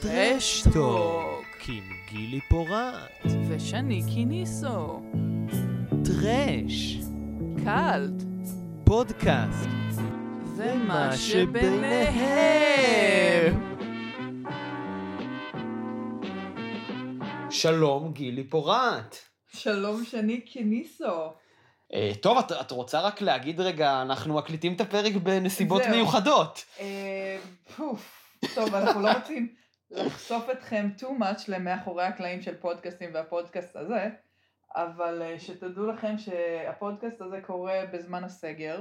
טרשטוק עם גילי פורט, ושני קיניסו, טרש, קאלט, פודקאסט, ומה שביניהם. שלום גילי פורט. שלום שני קיניסו. אה, טוב, את, את רוצה רק להגיד רגע, אנחנו מקליטים את הפרק בנסיבות זהו. מיוחדות. אה, פוף, טוב, אנחנו לא רוצים לחשוף אתכם too much למאחורי הקלעים של פודקאסטים והפודקאסט הזה, אבל אה, שתדעו לכם שהפודקאסט הזה קורה בזמן הסגר,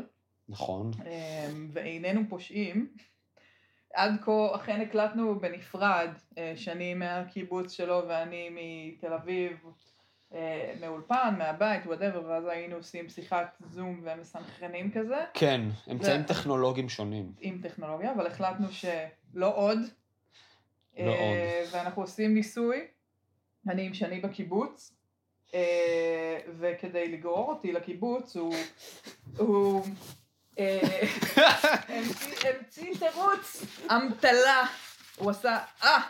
נכון. אה, ואיננו פושעים. עד כה אכן הקלטנו בנפרד, אה, שני מהקיבוץ שלו ואני מתל אביב, אה, מאולפן, מהבית, whatever, ואז היינו עושים שיחת זום ומסנכרנים כזה, כן, אמצעים זה- טכנולוגיים שונים. עם טכנולוגיה, אבל החלטנו שלא עוד. אה, ואנחנו עושים ניסוי, אני עם שני בקיבוץ, אה, וכדי לגרור אותי לקיבוץ הוא, הוא אה, המציא- תירוץ, אמתלה. הוא עשה, אה,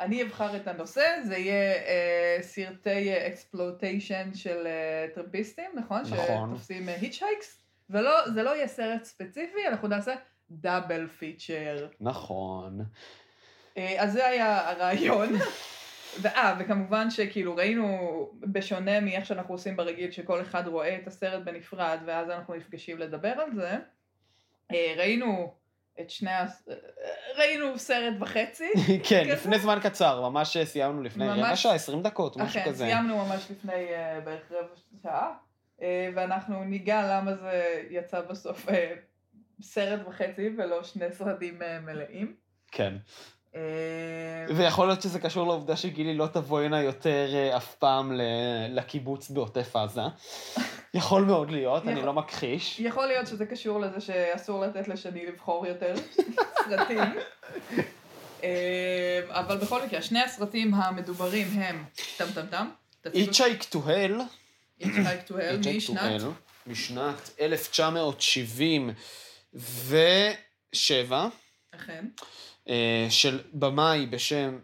אני אבחר את הנושא, זה יהיה אה, סרטי אקספלוטיישן של אה, טרמפיסטים, נכון? נכון. שתופסים היצ'הייקס, וזה לא יהיה סרט ספציפי, אנחנו נעשה דאבל פיצ'ר. נכון. אה, אז זה היה הרעיון. ואה, וכמובן שכאילו ראינו, בשונה מאיך שאנחנו עושים ברגיל, שכל אחד רואה את הסרט בנפרד, ואז אנחנו נפגשים לדבר על זה, אה, ראינו את שני, הס- אה, ראינו סרט וחצי, כן, כזה? לפני זמן קצר, ממש סיימנו לפני ממש- רבע שעה, 20 דקות, משהו אכן, כזה. סיימנו ממש לפני אה, בערך רבע שעה, אה, ואנחנו ניגע למה זה יצא בסוף אה, סרט וחצי ולא שני סרטים מלאים. כן. אה, ויכול להיות שזה קשור לעובדה שגילי לא תבוא הנה יותר אה, אף פעם לקיבוץ בעוטף עזה. יכול מאוד להיות, אני לא מכחיש. יכול להיות שזה קשור לזה שאסור לתת לשני לבחור יותר סרטים. אה, אבל בכל מקרה, שני הסרטים המדוברים הם טם טם טם. Hell, Hitchhike to Hell, Hitchhike to משנת, משנת 1977, אכן, אה, של במאי בשם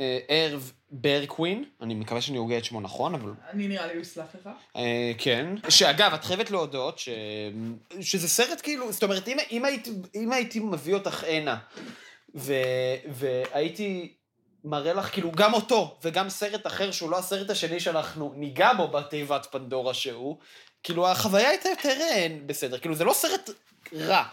אה, ארב ברקווין, אני מקווה שאני הוגה את שמו נכון, אבל אני נראה לי הוא יסלח לך. אה, כן. שאגב, את חייבת להודות ש... שזה סרט כאילו, זאת אומרת, אם, אם, היית, אם הייתי מביא אותך הנה, ו... והייתי מראה לך כאילו גם אותו, וגם סרט אחר שהוא לא הסרט השני שאנחנו ניגע בו בתיבת פנדורה שהוא, כאילו החוויה הייתה יותר בסדר, כאילו זה לא סרט רע.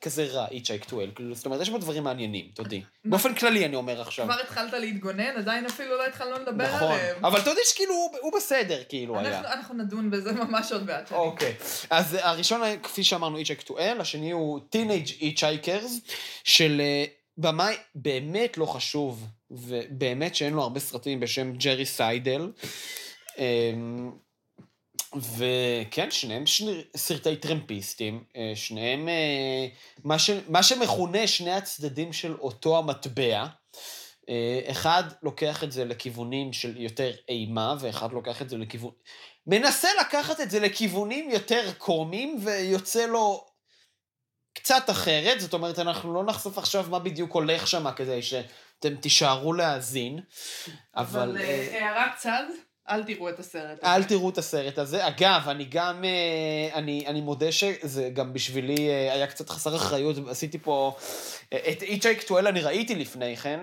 כזה רע, Hell, כאילו, זאת אומרת, יש בו דברים מעניינים, תודי. באופן כללי אני אומר עכשיו. כבר התחלת להתגונן, עדיין אפילו לא התחלנו לדבר נכון, עליהם. אבל אתה יודע שכאילו, הוא- בסדר, כאילו, היה. אנחנו- נדון בזה ממש עוד מעט. אוקיי. אז הראשון, כפי שאמרנו, Hitchhike to Hell, השני הוא Teenage Hitchhikers, של אה, במאי באמת לא חשוב, ובאמת שאין לו הרבה סרטים בשם ג'רי סיידל. וכן, שניהם שני, סרטי טרמפיסטים, אה, שניהם אה, מה, ש, מה שמכונה שני הצדדים של אותו המטבע. אה, אחד לוקח את זה לכיוונים של יותר אימה, ואחד לוקח את זה לכיוון... מנסה לקחת את זה לכיוונים יותר קומיים, ויוצא לו קצת אחרת. זאת אומרת, אנחנו לא נחשוף עכשיו מה בדיוק הולך שם, כדי שאתם תישארו להאזין. אבל... אבל הערת צד, אל תראו את הסרט. אל. תראו את הסרט הזה. אגב, אני גם, אה, אני, אני מודה שזה גם בשבילי אה, היה קצת חסר אחריות, עשיתי פה, אה, את to Hell אני ראיתי לפני כן,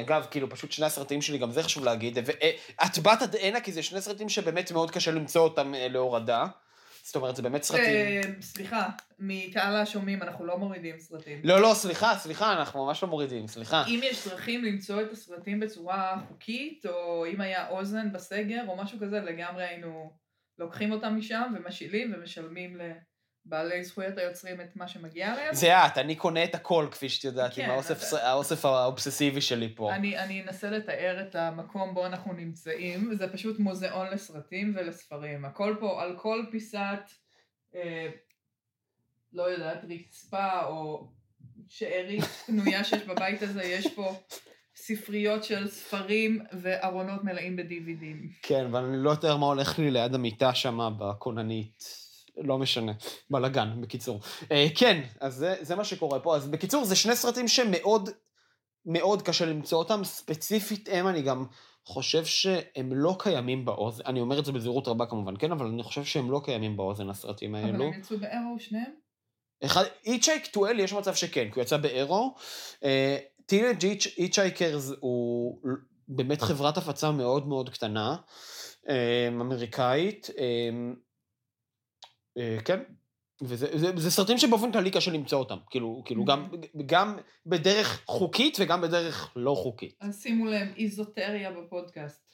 אגב, כאילו פשוט שני הסרטים שלי, גם זה חשוב להגיד, ואת באת עד הנה כי זה שני סרטים שבאמת מאוד קשה למצוא אותם להורדה. זאת אומרת, זה באמת סרטים... אה, סליחה, מקהל השומעים אנחנו לא מורידים סרטים. לא, לא, סליחה, סליחה, אנחנו ממש לא מורידים, סליחה. אם יש דרכים למצוא את הסרטים בצורה חוקית, או אם היה אוזן בסגר או משהו כזה, לגמרי היינו לוקחים אותם משם ומשאילים ומשלמים לבעלי זכויות היוצרים את מה שמגיע להם. זה את, אני קונה את הכל, כפי שאת יודעת, עם כן, האוסף, אז- האוסף האובססיבי שלי פה. אני, אני אנסה לתאר את המקום בו אנחנו נמצאים, זה פשוט מוזיאון לסרטים ולספרים. הכל פה, על כל פיסת, אה, לא יודעת, רצפה או שארית פנויה שיש בבית הזה, יש פה ספריות של ספרים וארונות מלאים ב-DVDים. כן, ואני לא יודע מה הולך לי ליד המיטה שם בכוננית. לא משנה, בלאגן, בקיצור. אה, כן, אז זה, זה מה שקורה פה. אז בקיצור, זה שני סרטים שמאוד מאוד קשה למצוא אותם. ספציפית הם, אני גם חושב שהם לא קיימים באוזן. אני אומר את זה בזהירות רבה כמובן, כן, אבל אני חושב שהם לא קיימים באוזן, הסרטים האלו. אבל הם יצאו ב Arrow שניהם? אחד, Hitchhike to Hell יש מצב שכן, כי הוא יצא ב Arrow. Teenage Hitchhikers הוא באמת חברת הפצה מאוד מאוד קטנה, אה, אמריקאית. אה, כן, וזה זה, זה סרטים שבאופן כללי קשה למצוא אותם, כאילו, כאילו גם, גם בדרך חוקית וגם בדרך לא חוקית. אז שימו לב, איזוטריה בפודקאסט.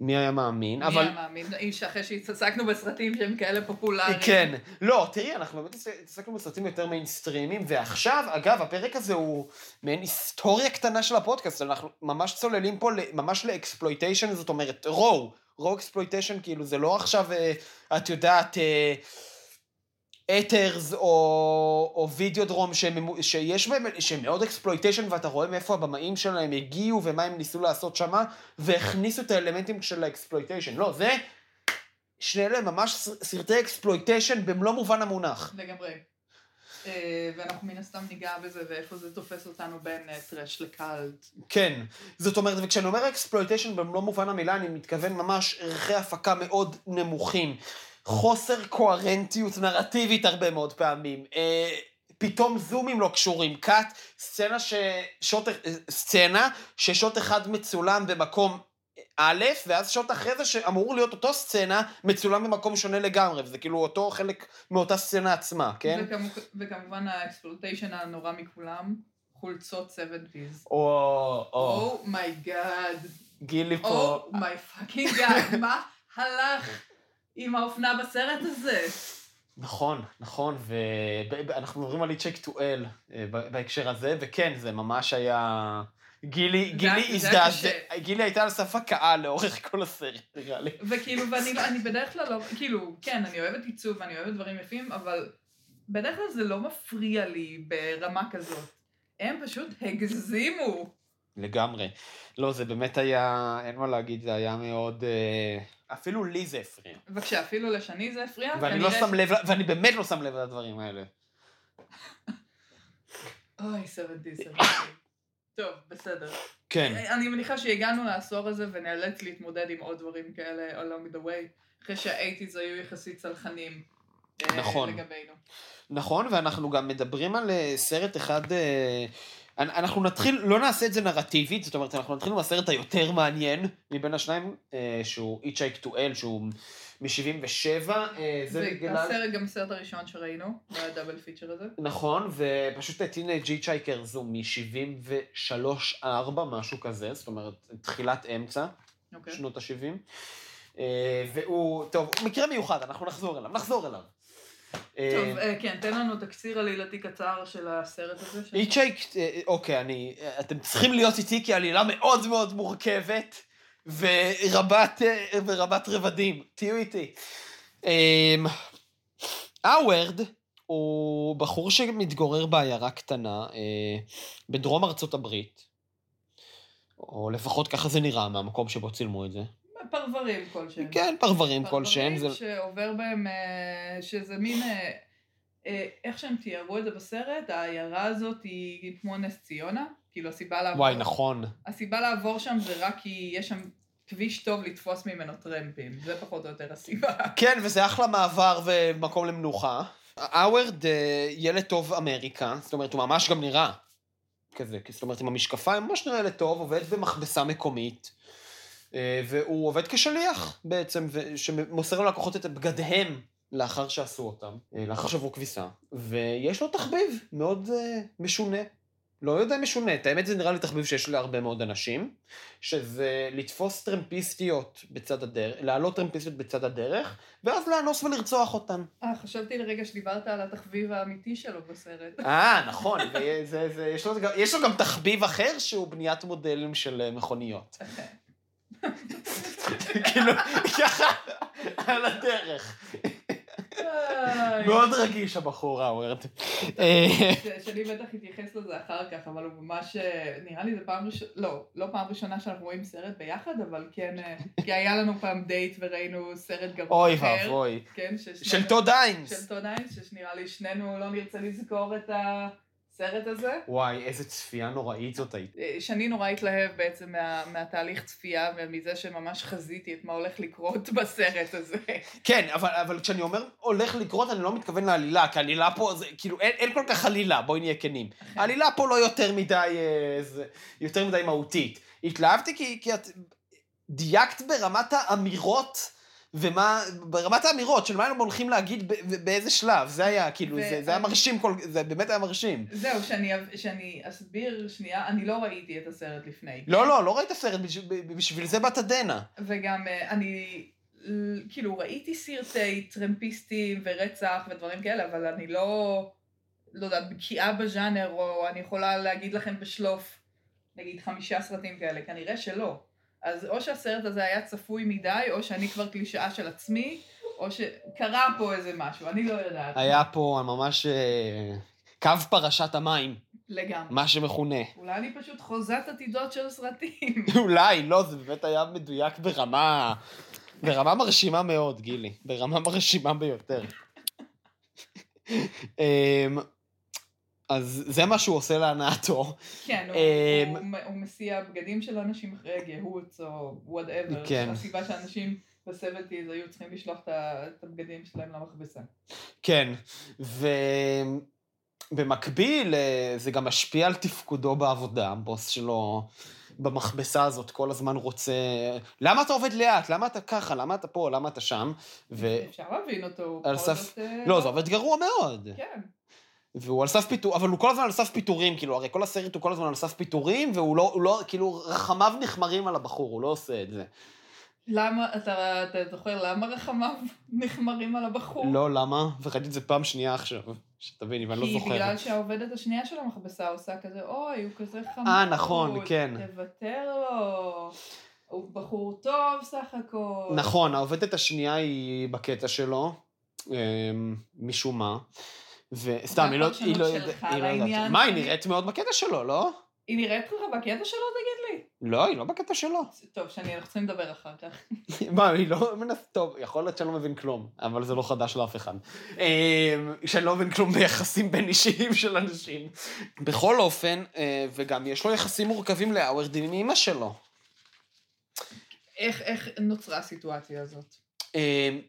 מי היה מאמין, מי אבל... היה מאמין? איש אחרי שהתעסקנו בסרטים שהם כאלה פופולריים. כן. לא, תראי, אנחנו באמת התעסקנו בסרטים יותר מיינסטרימיים, ועכשיו, אגב, הפרק הזה הוא מעין היסטוריה קטנה של הפודקאסט, אנחנו ממש צוללים פה ממש ל exploitation, זאת אומרת, raw, raw exploitation, כאילו, זה לא עכשיו, אה, את יודעת, Heathers או, או Videodrome שהם, שיש בהם, שהם מאוד exploitation ואתה רואה מאיפה הבמאים שלהם הגיעו ומה הם ניסו לעשות שמה והכניסו את האלמנטים של ה exploitation. לא, זה שני אלה ממש סרטי exploitation במלוא מובן המונח. לגמרי. אה, ואנחנו מן הסתם ניגע בזה ואיפה זה תופס אותנו בין טרש לקאלט. כן, זאת אומרת, וכשאני אומר exploitation במלוא מובן המילה, אני מתכוון ממש ערכי הפקה מאוד נמוכים. חוסר קוהרנטיות נרטיבית הרבה מאוד פעמים. אה, פתאום זומים לא קשורים, קאט, סצנה ששוט, סצנה ששוט אחד מצולם במקום א', ואז שוט אחרי זה שאמור להיות אותו סצנה, מצולם במקום שונה לגמרי, וזה כאילו אותו חלק מאותה סצנה עצמה, כן? וכמו, וכמובן ה exploitation הנורא מכולם, חולצות 70's. או, או. oh my God. גילי פה. oh my fucking God, מה הלך? עם האופנה בסרט הזה. נכון, נכון, ואנחנו מדברים על איצ'ק טואל בהקשר הזה, וכן, זה ממש היה... גילי, גילי הזדעזע, גילי הייתה על סף הקאה לאורך כל הסרט, נראה לי. וכאילו, ואני בדרך כלל לא, כאילו, כן, אני אוהבת עיצוב ואני אוהבת דברים יפים, אבל בדרך כלל זה לא מפריע לי ברמה כזאת. הם פשוט הגזימו. לגמרי. לא, זה באמת היה, אין מה להגיד, זה היה מאוד... אה, אפילו לי זה הפריע. בבקשה, אפילו לשני זה הפריע. ואני לא שם לב, ואני באמת לא שם לב לדברים האלה. אוי, סבנטי, סבנטי. טוב, בסדר. כן. אני מניחה שהגענו לעשור הזה ונאלץ להתמודד עם עוד דברים כאלה along the way, אחרי שהאייטיז היו יחסית צלחנים. אה, נכון. לגבינו. נכון, ואנחנו גם מדברים על אה, סרט אחד... אה, אנחנו נתחיל, לא נעשה את זה נרטיבית, זאת אומרת, אנחנו נתחיל עם הסרט היותר מעניין מבין השניים, שהוא Hitchhike to Hell, שהוא מ-77, זה בגלל... הסרט, גם הסרט הראשון שראינו, ב double feature הזה. נכון, ופשוט Teenage Hitchhikers הוא מ-73-4, משהו כזה, זאת אומרת, תחילת אמצע, okay. אוקיי. שנות ה-70. והוא, טוב, מקרה מיוחד, אנחנו נחזור אליו, נחזור אליו. טוב, כן, תן לנו תקציר עלילתי קצר של הסרט הזה. Hitchhike, אוקיי, אני, אתם צריכים להיות איתי כי עלילה מאוד מאוד מורכבת ורבת, ורבת רבדים. תהיו איתי. האוורד הוא בחור שמתגורר בעיירה קטנה בדרום ארצות הברית, או לפחות ככה זה נראה מהמקום שבו צילמו את זה. פרברים כלשהם. כן, פרברים כלשהם. פרברים שעובר בהם, אה, שזה מין, אה, אה, איך שהם תיארו את זה בסרט, העיירה הזאת היא כמו נס ציונה, כאילו הסיבה לעבור... וואי, נכון. הסיבה לעבור שם זה רק כי יש שם כביש טוב לתפוס ממנו טרמפים, זה פחות או יותר הסיבה. כן, וזה אחלה מעבר ומקום למנוחה. האוורד ילד טוב אמריקה, זאת אומרת, הוא ממש גם נראה כזה, זאת אומרת, עם המשקפיים, ממש נראה ילד טוב, עובד במכבסה מקומית. אה, והוא עובד כשליח בעצם, שמוסר ללקוחות את בגדיהם לאחר שעשו אותם, אה, לאחר שעברו כביסה, ויש לו תחביב מאוד אה, משונה. לא יודע משונה, את האמת זה נראה לי תחביב שיש להרבה מאוד אנשים, שזה לתפוס טרמפיסטיות בצד הדרך, להעלות טרמפיסטיות בצד הדרך, ואז לאנוס ולרצוח אותן. אה, חשבתי לרגע שדיברת על התחביב האמיתי שלו בסרט. אה, נכון, וזה, זה, יש, לו, יש לו גם תחביב אחר שהוא בניית מודלים של מכוניות. כאילו, ככה, על הדרך. מאוד רגיש הבחור האוורד. שאני בטח אתייחס לזה אחר כך, אבל הוא ממש, נראה לי זה פעם ראשונה, לא, לא פעם ראשונה שאנחנו רואים סרט ביחד, אבל כן, כי היה לנו פעם דייט וראינו סרט גרוע אחר. אוי ואבוי. כן, של טוד היינס. של טוד היינס, שנראה לי שנינו לא נרצה לזכור את ה... הסרט הזה. וואי, איזה צפייה נוראית זאת הייתה. אה, שאני נורא התלהב בעצם מה, מהתהליך צפייה ומזה שממש חזיתי את מה הולך לקרות בסרט הזה. כן, אבל, אבל כשאני אומר הולך לקרות, אני לא מתכוון לעלילה, כי עלילה פה זה, כאילו, אין, אין כל כך עלילה, בואי נהיה כנים. העלילה פה לא יותר מדי, אה, זה, יותר מדי מהותית. התלהבתי כי, כי את דייקת ברמת האמירות. ומה, ברמת האמירות של מה הם הולכים להגיד באיזה שלב, זה היה, כאילו, ו- זה, זה היה מרשים, כל, זה באמת היה מרשים. זהו, שאני, שאני אסביר שנייה, אני לא ראיתי את הסרט לפני. לא, לא, לא ראית סרט, בשביל, בשביל זה באת דנה. וגם אה, אני, כאילו, ראיתי סרטי טרמפיסטים ורצח ודברים כאלה, אבל אני לא, לא יודעת, בקיאה בז'אנר, או אני יכולה להגיד לכם בשלוף, נגיד חמישה סרטים כאלה, כנראה שלא. אז או שהסרט הזה היה צפוי מדי, או שאני כבר קלישאה של עצמי, או שקרה פה איזה משהו, אני לא יודעת. היה פה ממש אה, קו פרשת המים, לגמרי. מה שמכונה. אולי אני פשוט חוזת עתידות של סרטים. אולי, לא, זה באמת היה מדויק ברמה... ברמה מרשימה מאוד, גילי. ברמה מרשימה ביותר. אז זה מה שהוא עושה להנאתו. כן, הוא, אמ, הוא, הוא מסיע בגדים של אנשים אחרי גיהוץ או וואטאבר. כן. הסיבה שאנשים בסבלטיז היו צריכים לשלוח את הבגדים שלהם למכבסה. כן, ובמקביל אה, זה גם משפיע על תפקודו בעבודה. הבוס שלו במכבסה הזאת כל הזמן רוצה... למה אתה עובד לאט? למה אתה ככה? למה אתה פה? למה אתה שם? ו... אפשר להבין אותו. על סף- זאת, אה, לא, זה עובד גרוע מאוד. כן. והוא על סף פיטור, אבל הוא כל הזמן על סף פיטורים, כאילו, הרי כל הסרט הוא כל הזמן על סף פיטורים, והוא לא, לא, כאילו, רחמיו נחמרים על הבחור, הוא לא עושה את זה. למה, אתה, אתה זוכר למה רחמיו נחמרים על הבחור? לא, למה? וראיתי את זה פעם שנייה עכשיו, שתביני, ואני לא כי זוכר. בגלל שהעובדת השנייה של המכבסה עושה כזה, אוי, הוא כזה חמוד. אה, נכון, כן. תוותר לו. הוא בחור טוב סך הכל. נכון, העובדת השנייה היא בקטע שלו, אמ, משום מה. וסתם, היא לא... הפרשנות לא שלך יודעת- היא לא יודעת. לעניין מה, היא נראית מאוד בקטע שלו, לא? היא נראית לך בקטע שלו, תגיד לי? לא, היא לא בקטע שלו. טוב, שאני, אנחנו צריכים לדבר אחר כך. מה, היא לא מנס... טוב, יכול להיות שאני לא מבין כלום, אבל זה לא חדש לאף אחד. אמ, שאני לא מבין כלום ביחסים בין אישיים של אנשים. בכל אופן, אה, וגם יש לו יחסים מורכבים לאוורדין עם אמא שלו. איך, איך נוצרה הסיטואציה הזאת? אמ,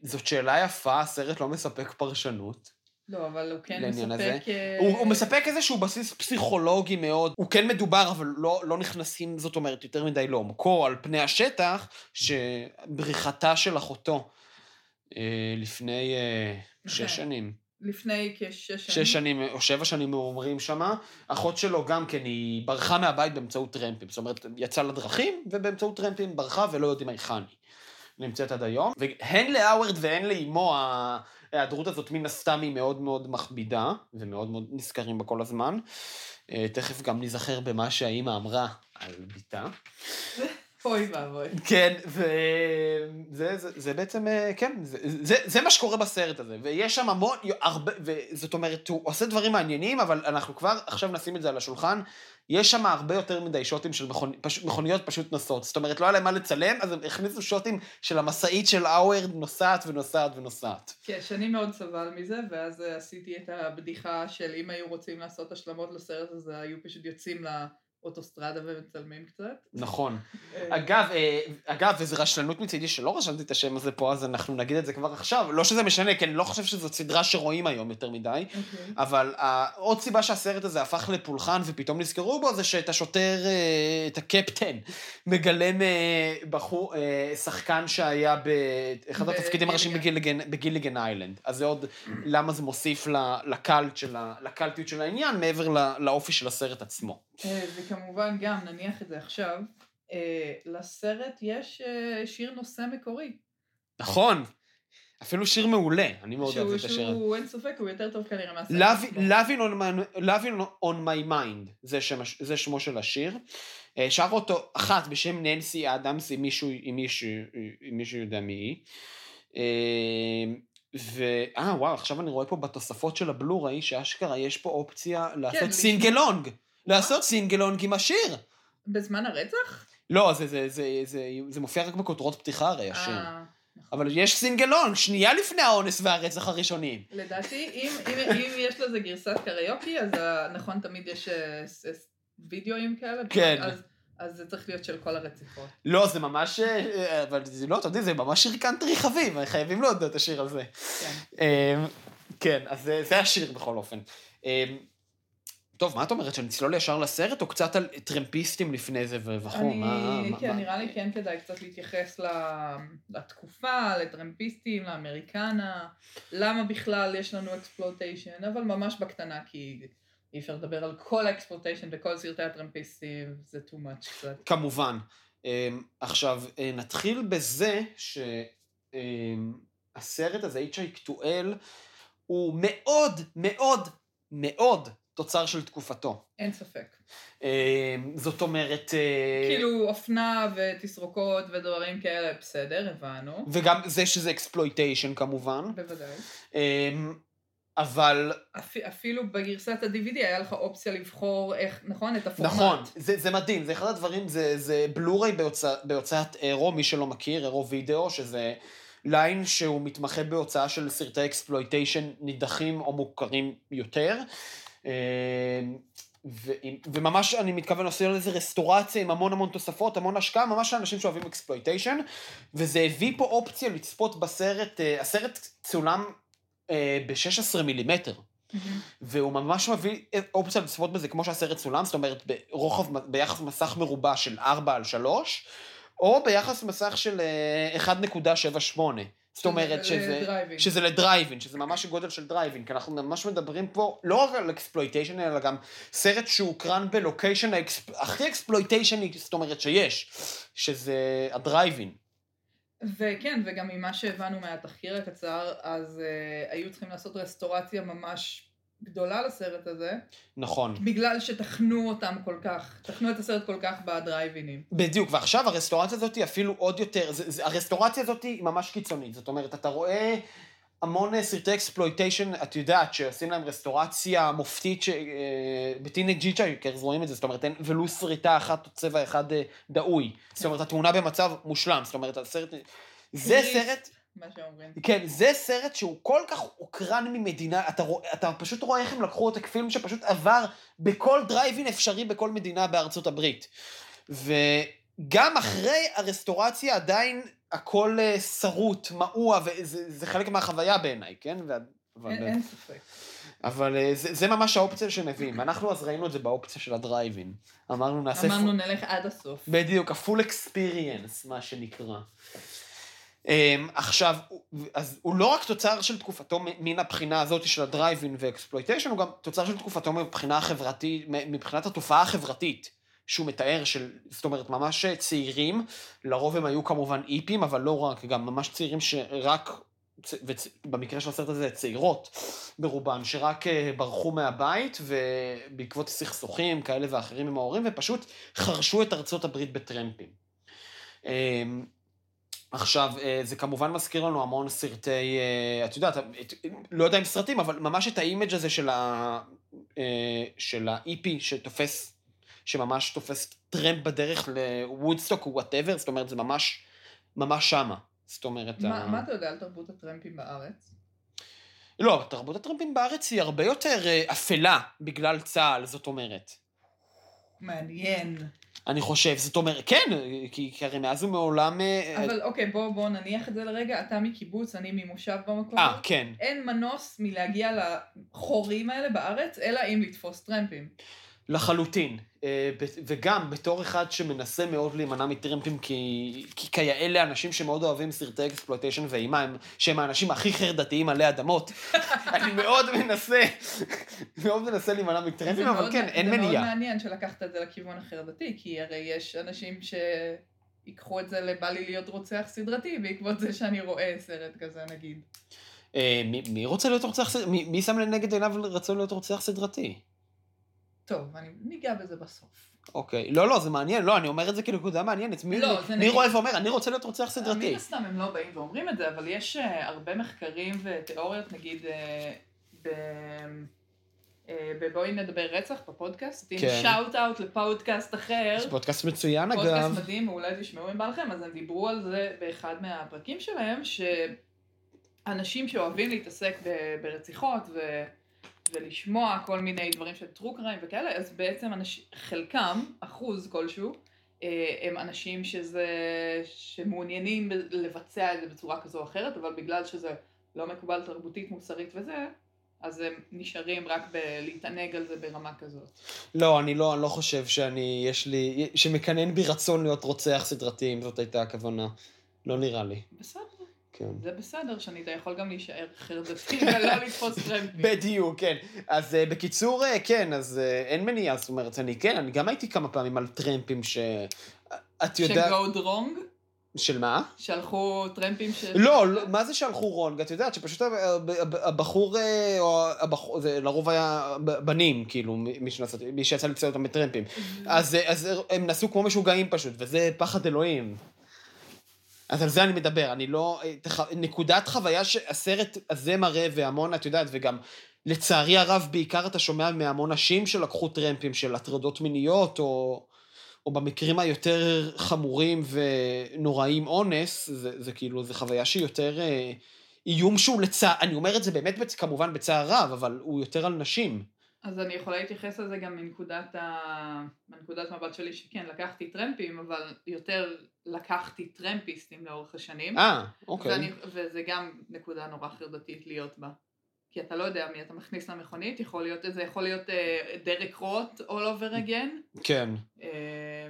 זאת שאלה יפה, הסרט לא מספק פרשנות. לא, אבל הוא כן מספק... אה, הוא, הוא מספק איזשהו בסיס פסיכולוגי מאוד, הוא כן מדובר, אבל לא, לא נכנסים, זאת אומרת, יותר מדי לעומקו, על פני השטח, שבריחתה של אחותו אה, לפני אה, שש אוקיי. שנים. לפני כשש שנים. שש שנים או שבע שנים אומרים שמה, אחות שלו גם כן, היא ברחה מהבית באמצעות טרמפים. זאת אומרת, יצאה לדרכים, ובאמצעות טרמפים ברחה ולא יודעים היכן היא. נמצאת עד היום. והן לאווארד והן לאימו, ההיעדרות הזאת מן הסתם היא מאוד מאוד מכבידה, ומאוד מאוד נזכרים בה כל הזמן. אה, תכף גם ניזכר במה שהאימא אמרה על בתה. אוי ואבוי. כן, וזה זה, זה בעצם, אה, כן, זה, זה, זה מה שקורה בסרט הזה. ויש שם המון, הרבה, וזאת אומרת, הוא עושה דברים מעניינים, אבל אנחנו כבר עכשיו נשים את זה על השולחן. יש שם הרבה יותר מדי שוטים של מכונ... פש... מכוניות פשוט נוסעות. זאת אומרת, לא היה להם מה לצלם, אז הם הכניסו שוטים של המשאית של האוורד נוסעת ונוסעת ונוסעת. כן, שני מאוד סבל מזה, ואז אה, עשיתי את הבדיחה של אם היו רוצים לעשות השלמות לסרט הזה, היו פשוט יוצאים לאוטוסטרדה ומצלמים קצת. נכון. אה, אגב, אה, אגב, וזו רשלנות מצידי שלא רשמתי את השם הזה פה, אז אנחנו נגיד את זה כבר עכשיו. לא שזה משנה, כי אני לא חושב שזאת סדרה שרואים היום יותר מדי. אוקיי. אבל uh, עוד סיבה שהסרט הזה הפך לפולחן ופתאום נזכרו בו, זה שאת השוטר, את הקפטן, מגלם בחור, שחקן שהיה באחד התפקידים הראשיים בגיליגן. איילנד. אז זה עוד למה זה מוסיף לקלטיות של העניין, מעבר לאופי של הסרט עצמו. אה, וכמובן גם, נניח את זה עכשיו, אה, לסרט יש אה, שיר נושא מקורי. נכון, אפילו שיר מעולה, אני מאוד אוהב את השיר הזה. שהוא, אין ספק, הוא יותר טוב כנראה מהסרט. Loving on, my, on my mind, זה, שם, זה שמו של השיר. שר אותו אחת בשם ננסי אדמס, אם מישהו, אם מישהו, אם מישהו יודע מי היא. ו... אה, וואו, עכשיו אני רואה פה בתוספות של הבלו-ריי, שאשכרה יש פה אופציה לעשות לשמוע. sing-along. לעשות sing-along עם השיר. בזמן הרצח? לא, זה, זה, זה, זה, זה מופיע רק בכותרות פתיחה הרי, השיר. אה, אבל יש sing-along, שנייה לפני האונס והרצח הראשונים. לדעתי, אם, אם, אם יש לזה גרסת קריוקי, אז אה, נכון, תמיד יש אה, וידאוים כאלה. כן. אז, אז זה צריך להיות של כל הרציפות. לא, זה ממש... אה, אבל זה לא, אתה יודע, זה ממש שיר קאנטרי חביב, חייבים להודות את השיר הזה. כן. אמ, כן, אז זה, זה השיר בכל אופן. אמ, טוב, מה את אומרת, שנצלול ישר לסרט, או קצת על טרמפיסטים לפני זה וכו'? אני, כן, נראה לי כן כדאי קצת להתייחס לתקופה, לטרמפיסטים, ל Americana, למה בכלל יש לנו exploitation, אבל ממש בקטנה, כי אי אפשר לדבר על כל ה exploitation בכל סרטי הטרמפיסטים, זה too much קצת. כמובן. אמ, עכשיו, אה, נתחיל בזה שהסרט הזה, H.I.Q.L, הוא מאוד, מאוד, מאוד תוצר של תקופתו. אין ספק. אמ, זאת אומרת... אה, כאילו אופנה ותסרוקות ודברים כאלה, בסדר, הבנו. וגם זה שזה exploitation כמובן. בוודאי. אמ, אבל אפ, אפילו בגרסת ה-DVD היה לך אופציה לבחור איך, נכון? את הפורמט. נכון, זה, זה מדהים, זה אחד הדברים, זה, זה בלוריי בהוצא, בהוצאת Arrow, מי שלא מכיר, Arrow Video, שזה ליין שהוא מתמחה בהוצאה של סרטי exploitation נידחים או מוכרים יותר. אה, ו, וממש אני מתכוון לעשות לזה רסטורציה עם המון המון תוספות, המון השקעה, ממש לאנשים שאוהבים exploitation, וזה הביא פה אופציה לצפות בסרט, אה, הסרט צולם ב-16 מילימטר. מהמם. והוא ממש מביא אופציה לצפות בזה כמו שהסרט צולם, זאת אומרת ברוחב, ביחס מסך מרובע של 4 על 3, או ביחס מסך של אה, 1.78. זאת אומרת שזה, לדרייבין. שזה לדרייבין, שזה ממש גודל של דרייבין, כי אנחנו ממש מדברים פה לא רק על exploitation, אלא גם סרט שהוקרן ב location האקספ... הכי אקספלויטיישני, זאת אומרת שיש, שזה הדרייבין. וכן, וגם ממה שהבנו מהתחקיר הקצר, אז אה, היו צריכים לעשות רסטורציה ממש גדולה לסרט הזה, נכון. בגלל שטחנו אותם כל כך, טחנו את הסרט כל כך בדרייבינים. בדיוק, ועכשיו הרסטורציה הזאת היא אפילו עוד יותר, זה, זה, הרסטורציה הזאת היא ממש קיצונית, זאת אומרת, אתה רואה המון אה, סרטי exploitation, את יודעת, שעושים להם רסטורציה מופתית, ש... אה, ב Teenage Hitchhikers רואים את זה, זאת אומרת, אין ולו שריטה אחת או צבע אחד אה, דהוי, זאת אומרת, התמונה במצב מושלם, זאת אומרת, הסרט... זה. סרט, מה שאומרים. כן, זה סרט שהוא כל כך הוקרן ממדינה, אתה, רוא, אתה פשוט רואה איך הם לקחו אותו כפילם שפשוט עבר בכל דרייבין אפשרי בכל מדינה בארצות הברית. וגם אחרי הרסטורציה עדיין הכל אה, שרוט, מעוע, וזה זה חלק מהחוויה בעיניי, כן? אבל, אין, אין ספק. אבל אה, זה, זה ממש האופציה שמביאים. אנחנו אז ראינו את זה באופציה של הדרייבין. אמרנו נעשה... אמרנו נלך עד הסוף. בדיוק, ה-full experience, מה שנקרא. Um, עכשיו, אז הוא לא רק תוצר של תקופתו מן הבחינה הזאת של הדרייבין ואקספלויטיישן, הוא גם תוצר של תקופתו מבחינה החברתית, מבחינת התופעה החברתית שהוא מתאר, של, זאת אומרת, ממש צעירים, לרוב הם היו כמובן איפים, אבל לא רק, גם ממש צעירים שרק, במקרה של הסרט הזה, צעירות ברובן, שרק אה, ברחו מהבית, ובעקבות סכסוכים כאלה ואחרים עם ההורים, ופשוט חרשו את ארצות הברית בטרמפים. עכשיו, אה, זה כמובן מזכיר לנו המון סרטי, אה, את יודעת, את- לא יודע אם סרטים, אבל ממש את ה image הזה של ה... אה, של ההיפי שתופס, שממש תופס טרמפ בדרך לוודסטוק או whatever, זאת אומרת, זה ממש, ממש שמה. זאת אומרת, מה ה- מה אתה יודע על תרבות הטרמפים בארץ? לא, תרבות הטרמפים בארץ היא הרבה יותר אפלה בגלל צה"ל, זאת אומרת. מעניין. אני חושב, זאת אומרת, כן, כי, כי הרי מאז ומעולם... אה, אבל אוקיי, בוא, בוא נניח את זה לרגע. אתה מקיבוץ, אני ממושב במקום. אה, כן. אין מנוס מלהגיע לחורים האלה בארץ, אלא אם לתפוס טרמפים. לחלוטין. אה, וגם בתור אחד שמנסה מאוד להימנע מטרמפים, כי, כי כיאה אנשים שמאוד אוהבים סרטי exploitation ואימה, הם, שהם האנשים הכי חרדתיים עלי אדמות, אני מאוד מנסה, מאוד מנסה להימנע מטרמפים, אבל מאוד- כן, אין זה מאוד מניעה. מעניין שלקחת את זה לכיוון החרדתי, כי הרי יש אנשים שיקחו את זה לבא לי להיות רוצח סדרתי, בעקבות זה שאני רואה סרט כזה נגיד. אה, מי, רוצה להיות רוצח סדרתי? מי, מי שם לנגד עיניו רצון להיות רוצח סדרתי? טוב, אני ניגע בזה בסוף. אוקיי. לא, לא, זה מעניין, לא, אני אומר את זה כנקודה מעניינת. מי, לא, זה מי רואה ואומר, אני רוצה להיות רוצח מן סדרתי. הסתם הם לא באים ואומרים את זה, אבל יש אה, הרבה מחקרים ותיאוריות, נגיד, אה, ב... אה, בבואי נדבר רצח בפודקאסט, עם כן. שאוט אאוט לפודקאסט אחר. זה פודקאסט מצוין פודקאסט אגב. מדהים, אולי תשמעו אם בא לכם, אז הם דיברו על זה באחד מהפרקים שלהם, שאנשים שאוהבים להתעסק ב- ברציחות ו... ולשמוע כל מיני דברים של טרו קריים וכאלה, אז בעצם אנש... חלקם, אחוז כלשהו, אה, הם אנשים שזה, שמעוניינים לבצע את זה בצורה כזו או אחרת, אבל בגלל שזה לא מקובל תרבותית, מוסרית וזה, אז הם נשארים רק בלהתענג על זה ברמה כזאת. לא, אני לא, אני לא חושב שאני, יש לי, שמקנן בי רצון להיות רוצח סדרתי, אם זאת הייתה הכוונה. לא נראה לי, בסדר. כן. זה בסדר שאני אתה יכול גם להישאר חרדתי ולא לתפוס טרמפים. בדיוק, כן. אז uh, בקיצור, uh, כן, אז uh, אין מניעה, זאת אומרת, אני כן, אני גם הייתי כמה פעמים על טרמפים ש... את יודעת... שגו דרונג? של מה? שלחו טרמפים ש... לא, לא, מה זה שהלכו רונג? את יודעת שפשוט הב- הב- הבחור, אה, או הבחור, זה לרוב היה בנים, כאילו, מי שנסע- מי שיצא לציין אותם בטרמפים. אז, אה, אז הם נסעו כמו משוגעים פשוט, וזה פחד אלוהים. אז על זה אני מדבר, אני לא... אה, נקודת חוויה שהסרט הזה מראה, והמון, את יודעת, וגם לצערי הרב, בעיקר אתה שומע מהמון נשים שלקחו טרמפים של הטרדות מיניות, או, או במקרים היותר חמורים ונוראים אונס, זה, זה כאילו, זה חוויה שהיא יותר... אה, איום שהוא לצער, אני אומר את זה באמת כמובן בצער רב, אבל הוא יותר על נשים. אז אני יכולה להתייחס לזה גם מנקודת, ה... מנקודת מבט שלי שכן, לקחתי טרמפים, אבל יותר לקחתי טרמפיסטים לאורך השנים. אה, אוקיי. ואני, וזה גם נקודה נורא חרדתית להיות בה. כי אתה לא יודע מי אתה מכניס למכונית, יכול להיות, זה יכול להיות אה, דרק רוט all over again. כן. אה,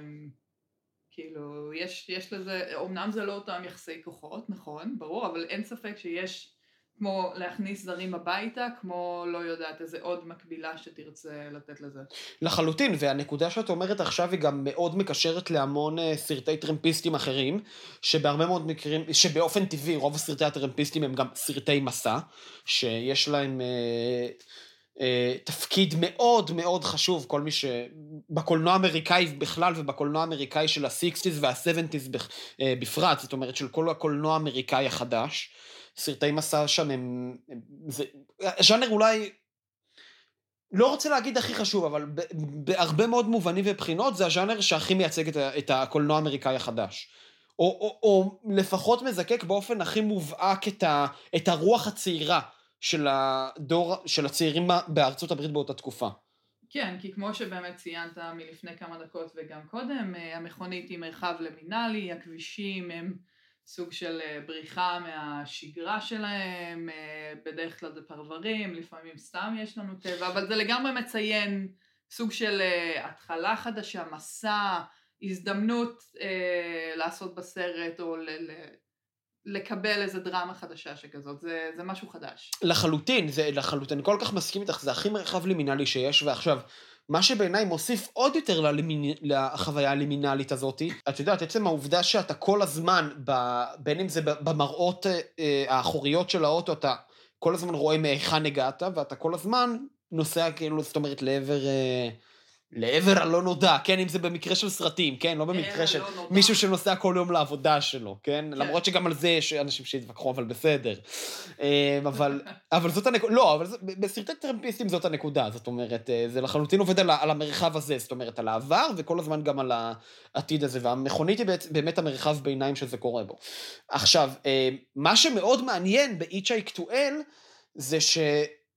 כאילו, יש, יש לזה, אמנם זה לא אותם יחסי כוחות, נכון, ברור, אבל אין ספק שיש כמו להכניס זרים הביתה, כמו לא יודעת, איזה עוד מקבילה שתרצה לתת לזה. לחלוטין, והנקודה שאת אומרת עכשיו היא גם מאוד מקשרת להמון אה, סרטי טרמפיסטים אחרים, שבהרבה מאוד מקרים, שבאופן טבעי רוב סרטי הטרמפיסטים הם גם סרטי מסע, שיש להם אה, אה, תפקיד מאוד מאוד חשוב, כל מי ש... בקולנוע האמריקאי בכלל ובקולנוע האמריקאי של ה-60's וה-70's בכ- אה, בפרט, זאת אומרת של כל הקולנוע האמריקאי החדש. סרטי מסע שם הם... זה, הז'אנר אולי לא רוצה להגיד הכי חשוב, אבל בהרבה מאוד מובנים ובחינות זה הז'אנר שהכי מייצג את, את הקולנוע האמריקאי החדש. או, או, או לפחות מזקק באופן הכי מובהק את, ה, את הרוח הצעירה של הדור, של הצעירים בארצות הברית באותה תקופה. כן, כי כמו שבאמת ציינת מלפני כמה דקות וגם קודם, אה, המכונית היא מרחב למינלי, הכבישים הם סוג של אה, בריחה מהשגרה שלהם, אה, בדרך כלל זה פרברים, לפעמים סתם יש לנו טבע, אבל זה לגמרי מציין סוג של אה, התחלה חדשה, מסע, הזדמנות אה, לעשות בסרט או ל- ל- לקבל איזה דרמה חדשה שכזאת, זה, זה משהו חדש. לחלוטין, זה לחלוטין, אני כל כך מסכים איתך, זה הכי מרחב לימינלי שיש, ועכשיו, מה שבעיניי מוסיף עוד יותר ללימיני, לחוויה הלימינלית הזאתי, את יודעת, עצם העובדה שאתה כל הזמן, ב, בין אם זה במראות אה, אה, האחוריות של האוטו, אתה כל הזמן רואה מהיכן הגעת, ואתה כל הזמן נוסע כאילו, זאת אומרת, לעבר... אה, לעבר הלא נודע, כן, אם זה במקרה של סרטים, כן, לא במקרה של נודע. מישהו שנוסע כל יום לעבודה שלו, כן? כן. למרות שגם על זה יש אנשים שהתווכחו, אבל בסדר. אה, אבל, אבל זאת הנקודה, לא, אבל זה- בסרטי טרמפיסטים זאת הנקודה, זאת אומרת, אה, זה לחלוטין עובד על, על המרחב הזה, זאת אומרת, על העבר וכל הזמן גם על העתיד הזה, והמכונית היא בעצ- באמת המרחב ביניים שזה קורה בו. עכשיו, אה, מה שמאוד מעניין ב-Hitchhike to L, זה ש...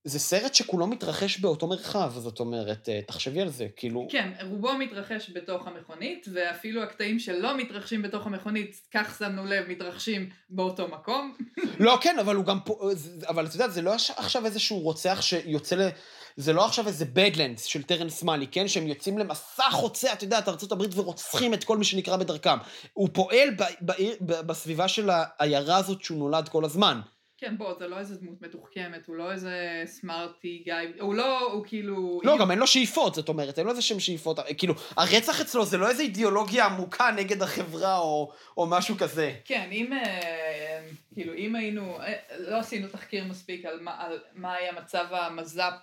זה סרט שכולו מתרחש באותו מרחב, זאת אומרת, אה, תחשבי על זה, כאילו... כן, רובו מתרחש בתוך המכונית, ואפילו הקטעים שלא מתרחשים בתוך המכונית, כך שמנו לב, מתרחשים באותו מקום. לא, כן, אבל הוא גם פה, זה- אבל את יודעת, זה לא עכשיו איזשהו רוצח שיוצא ל... זה לא עכשיו איזה בדלנדס של טרנס מאלי, כן? שהם יוצאים למסע חוצה, את יודעת, ארה"ב ורוצחים את כל מי שנקרא בדרכם. הוא פועל ב, בעיר, ב, בסביבה של העיירה הזאת שהוא נולד כל הזמן. כן, בוא, זה לא איזה דמות מתוחכמת, הוא לא איזה סמארטי גיא, הוא לא, הוא כאילו... לא, גם אין לו שאיפות, זאת אומרת, אין לו איזה שהם שאיפות. כאילו, הרצח אצלו זה לא איזה אידיאולוגיה עמוקה נגד החברה או, או משהו כזה. כן, אם, אה, כאילו, אם היינו, אה, לא עשינו תחקיר מספיק על מה, על מה היה מצב המז"פ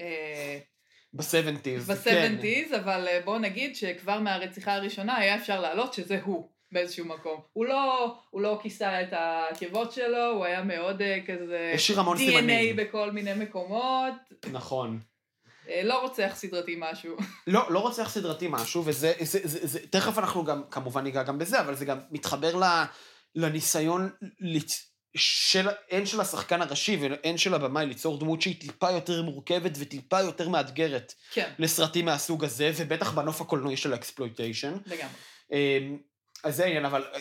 אה, ב-70's. ב-70's, אבל אה, בוא נגיד שכבר מהרציחה הראשונה היה אפשר להעלות שזה הוא. באיזשהו מקום. הוא לא, הוא לא כיסה את העקבות שלו, הוא היה מאוד אה, כזה... השאיר המון DNA סימנים. בכל מיני מקומות. נכון. אה, לא רוצח סדרתי משהו. לא, לא רוצח סדרתי משהו, וזה, זה, זה, זה, תכף אנחנו גם, כמובן ניגע גם בזה, אבל זה גם מתחבר ל, לניסיון לצ... של, הן של השחקן הראשי והן של הבמאי ליצור דמות שהיא טיפה יותר מורכבת וטיפה יותר מאתגרת כן, לסרטים מהסוג הזה, ובטח בנוף הקולנועי של ה exploitation. לגמרי. אז זה העניין, אבל אה,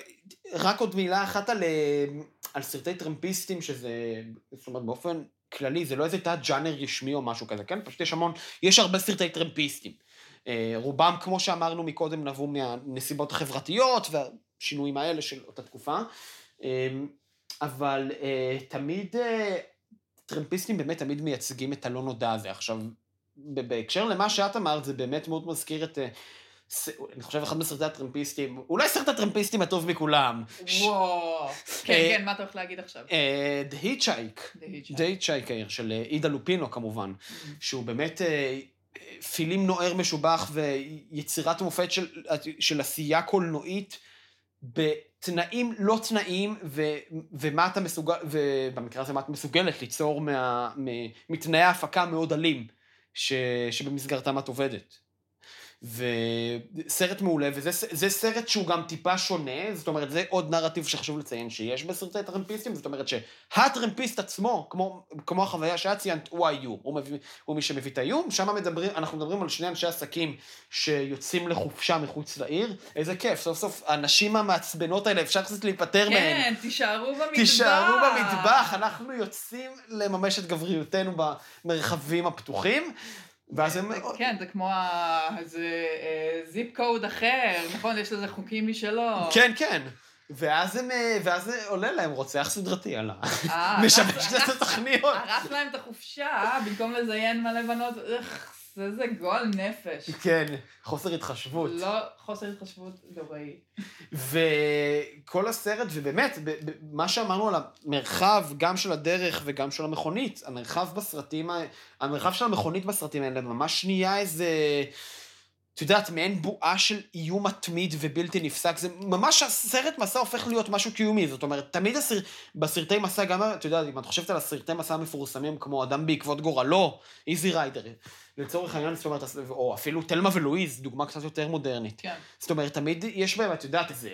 רק עוד מילה אחת על, אה, על סרטי טרמפיסטים, שזה, זאת אומרת, באופן כללי, זה לא איזה תת ג'אנר רשמי או משהו כזה, כן? פשוט יש המון, יש הרבה סרטי טרמפיסטים. אה, רובם, כמו שאמרנו מקודם, נבעו מהנסיבות החברתיות והשינויים האלה של אותה תקופה. אבל תמיד, טרמפיסטים באמת תמיד מייצגים את הלא נודע הזה. עכשיו, בהקשר למה שאת אמרת, זה באמת מאוד מזכיר את... אני חושב אחד מסרטי הטרמפיסטים, אולי סרט הטרמפיסטים הטוב מכולם. וואו. כן, אה, כן, מה אתה הולך להגיד עכשיו? אה, The Hitchhike, The Hitchhiker. של אה, עידה לופינו כמובן, Mm-hmm. שהוא באמת פילים נוער משובח ויצירת מופת של, של עשייה קולנועית בתנאים לא תנאים, ו, ומה אתה מסוגל, ובמקרה הזה מה את מסוגלת ליצור מה, מתנאי ההפקה המאוד אלים ש, שבמסגרתם את עובדת. וסרט מעולה, וזה זה סרט שהוא גם טיפה שונה, זאת אומרת, זה עוד נרטיב שחשוב לציין שיש בסרטי טרמפיסטים, זאת אומרת שהטרמפיסט עצמו, כמו, כמו החוויה שאת ציינת, הוא האיום, הוא, מביא, הוא מי שמביא את האיום, שם מדברים, אנחנו מדברים על שני אנשי עסקים שיוצאים לחופשה מחוץ לעיר, איזה כיף, סוף סוף הנשים המעצבנות האלה, אפשר קצת להיפטר מהן. כן, תישארו במטבח. תישארו במטבח, אנחנו יוצאים לממש את גבריותנו במרחבים הפתוחים, ואז הם... כן, זה כמו ה- זה אה, זיפ קוד אחר, נכון? יש לזה חוקים משלו. כן, כן. ואז הם, אה, ואז עולה להם רוצח סדרתי על ה... אה, משמש הרס- לזה תוכניות. הרס להם את החופשה, אה, במקום לזיין מלא בנות. איך, איזה גועל נפש. כן, חוסר התחשבות. לא חוסר התחשבות נוראי. וכל הסרט, ובאמת, מה שאמרנו על המרחב, גם של הדרך וגם של המכונית, המרחב בסרטים, המרחב של המכונית בסרטים האלה ממש נהיה איזה, את יודעת, מעין בועה של איום מתמיד ובלתי נפסק. זה ממש, הסרט מסע הופך להיות משהו קיומי. זאת אומרת, תמיד הסר... בסרטי מסע, גם, את יודעת, אם את חושבת על הסרטי מסע המפורסמים, כמו אדם בעקבות גורלו, איזי ריידר, לצורך העניין, זאת אומרת, או אפילו תלמה ולואיז, דוגמה קצת יותר מודרנית. כן. זאת אומרת, תמיד יש בהם, את יודעת, איזה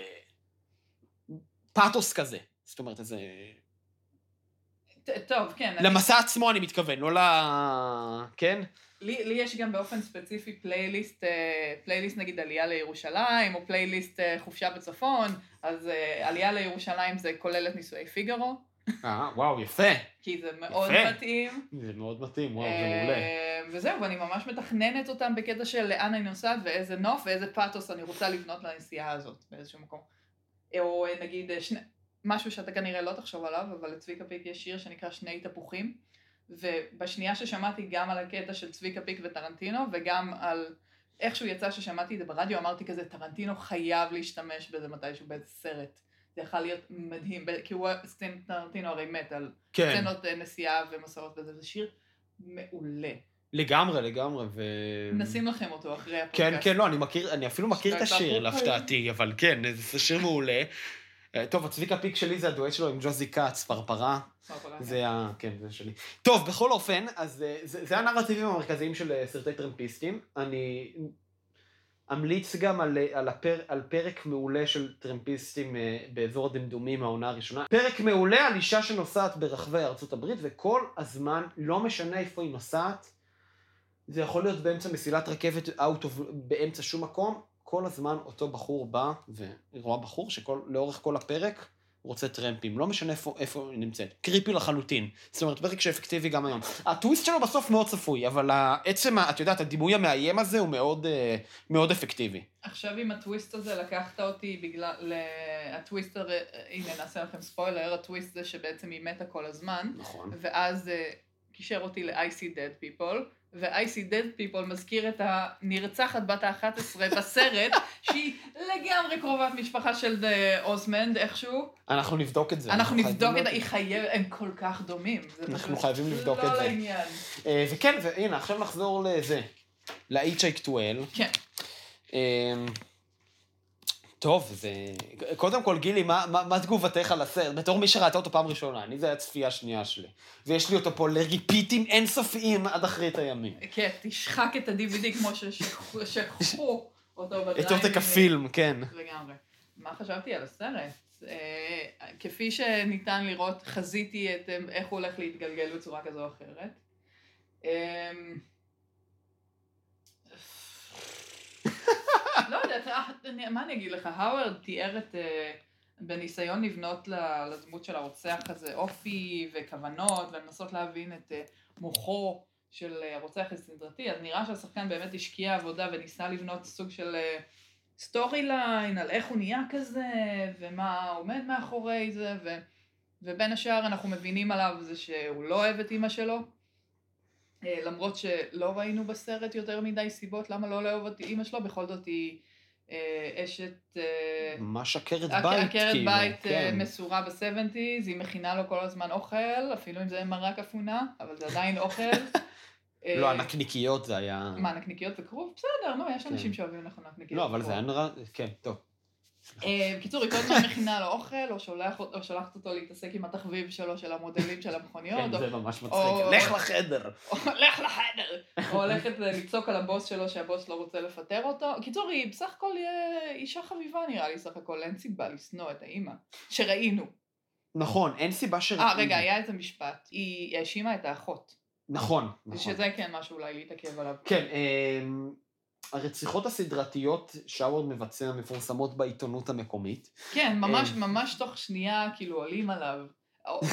פאתוס כזה. זאת אומרת, איזה... טוב, כן. אני- למסע עצמו אני מתכוון, לא ל... כן? לי, לי יש גם באופן ספציפי פלייליסט, אה, פלייליסט נגיד עלייה לירושלים, או פלייליסט אה, חופשה בצפון, אז אה, עלייה לירושלים זה כולל את נישואי פיגארו, אה, וואו, יפה. כי זה מאוד יפה. מתאים. זה מאוד מתאים, וואו, זה מעולה. וזהו, ואני ממש מתכננת אותם בקטע של לאן אני נוסעת ואיזה נוף ואיזה פאתוס אני רוצה לבנות לנסיעה הזאת באיזשהו מקום. או נגיד שני, משהו שאתה כנראה לא תחשוב עליו, אבל לצביקה פיק יש שיר שנקרא שני תפוחים, ובשנייה ששמעתי גם על הקטע של צביקה פיק וטרנטינו, וגם על איכשהו יצא ששמעתי את זה ברדיו, אמרתי כזה, טרנטינו חייב להשתמש בזה מתישהו באיזה סרט. זה יכול להיות מדהים, כי הוא, טרנטינו הרי מת על כן, סצנות אה, נסיעה ומסעות וזה, זה שיר מעולה. לגמרי, לגמרי, ו... נשים לכם אותו אחרי כן, הפודקאסט. כן, לא, אני מכיר, אני אפילו מכיר את השיר. להפתעתי, אבל כן, זה שיר מעולה. אה, טוב, הצביקה פיק שלי זה הדואט שלו עם ג'וזי כץ, פרפרה. זה ה... כן, זה שלי. טוב, בכל אופן, אז אה, זה, זה הנרטיבים המרכזיים של אה, סרטי טרמפיסטים. אני אמליץ גם על, על, הפר, על פרק מעולה של טרמפיסטים באזור הדמדומים, העונה הראשונה. פרק מעולה על אישה שנוסעת ברחבי ארצות הברית, וכל הזמן, לא משנה איפה היא נוסעת, זה יכול להיות באמצע מסילת רכבת, out of, באמצע שום מקום, כל הזמן אותו בחור בא, והיא רואה בחור שלאורך כל הפרק רוצה טרמפים, לא משנה איפה, איפה היא נמצאת. קריפי לחלוטין. זאת אומרת, פרק שאפקטיבי גם היום. הטוויסט שלו בסוף מאוד צפוי, אבל עצם, את יודעת, הדימוי המאיים הזה הוא מאוד, אה, מאוד אפקטיבי. עכשיו עם הטוויסט הזה לקחת אותי בגלל, ל- הטוויסט, הרי- הנה נעשה לכם ספוילר, הטוויסט זה שבעצם היא מתה כל הזמן, נכון. ואז אה, קישר אותי ל-I see dead people, ו-I see dead people מזכיר את הנרצחת בת ה-11 בסרט, שהיא לגמרי קרובת משפחה של אה, אוזמנד איכשהו. אנחנו נבדוק את זה. אנחנו נבדוק את זה, היא חייבת, הם כל כך דומים. אנחנו חייבים לבדוק את לא זה. לעניין. אה, וכן, והנה, עכשיו נחזור לזה. ל-HIK12. כן. אמ, טוב, זה... קודם כל, גילי, מה, מה, מה תגובתך על הסרט? בתור מי שראתה אותו פעם ראשונה, אני, זה היה הצפייה השנייה שלי. ויש לי אותו פה לריפיטים אינסופיים עד אחרית הימים. כן, תשחק את ה-DVD כמו ששכחו אותו בדרייב. את עותק הפילם, כן. לגמרי. מה חשבתי על הסרט? אה, כפי שניתן לראות, חזיתי את אה, איך הוא הולך להתגלגל בצורה כזו או אחרת. אה, לא יודעת, מה אני אגיד לך, האוורד תיאר את, בניסיון לבנות לדמות של הרוצח הזה אופי וכוונות ולנסות להבין את מוחו של הרוצח הסדרתי, אז נראה שהשחקן באמת השקיע עבודה וניסה לבנות סוג של story line, על איך הוא נהיה כזה, ומה עומד מאחורי זה, ו... ובין השאר אנחנו מבינים עליו זה שהוא לא אוהב את אימא שלו, אה, למרות שלא ראינו בסרט יותר מדי סיבות למה לא לאהוב את אימא שלו, בכל זאת היא אה, אשת... אה, ממש עקרת בית, עקרת כאילו, בית כן. מסורה ב seventies, היא מכינה לו כל הזמן אוכל, אפילו אם זה מרק אפונה, אבל זה עדיין אוכל. לא, הנקניקיות זה היה... מה, נקניקיות וכרוב? בסדר, נו, יש אנשים כן. שאוהבים לך נקניקיות לא, אבל זה היה נראה... כן, טוב. אה, בקיצור, היא כל הזמן מכינה לו אוכל, או שולחת אותו להתעסק עם התחביב שלו, של המודלים של המכוניות. כן, זה ממש מצחיק. לך לחדר. לך לחדר. או הולכת לצעוק על הבוס שלו, שהבוס לא רוצה לפטר אותו. קיצור, היא בסך הכל אישה חביבה נראה לי, סך הכל, אין סיבה לשנוא את האימא. שראינו. נכון, אין סיבה שראינו. אה, רגע, היה איזה משפט. היא האשימה את האחות. נכון, נכון. שזה כן משהו אולי להתעכב עליו. כן, אמ, הרציחות הסדרתיות שאוורד מבצע מפורסמות בעיתונות המקומית. כן, ממש, אמ, ממש תוך שנייה כאילו עולים עליו.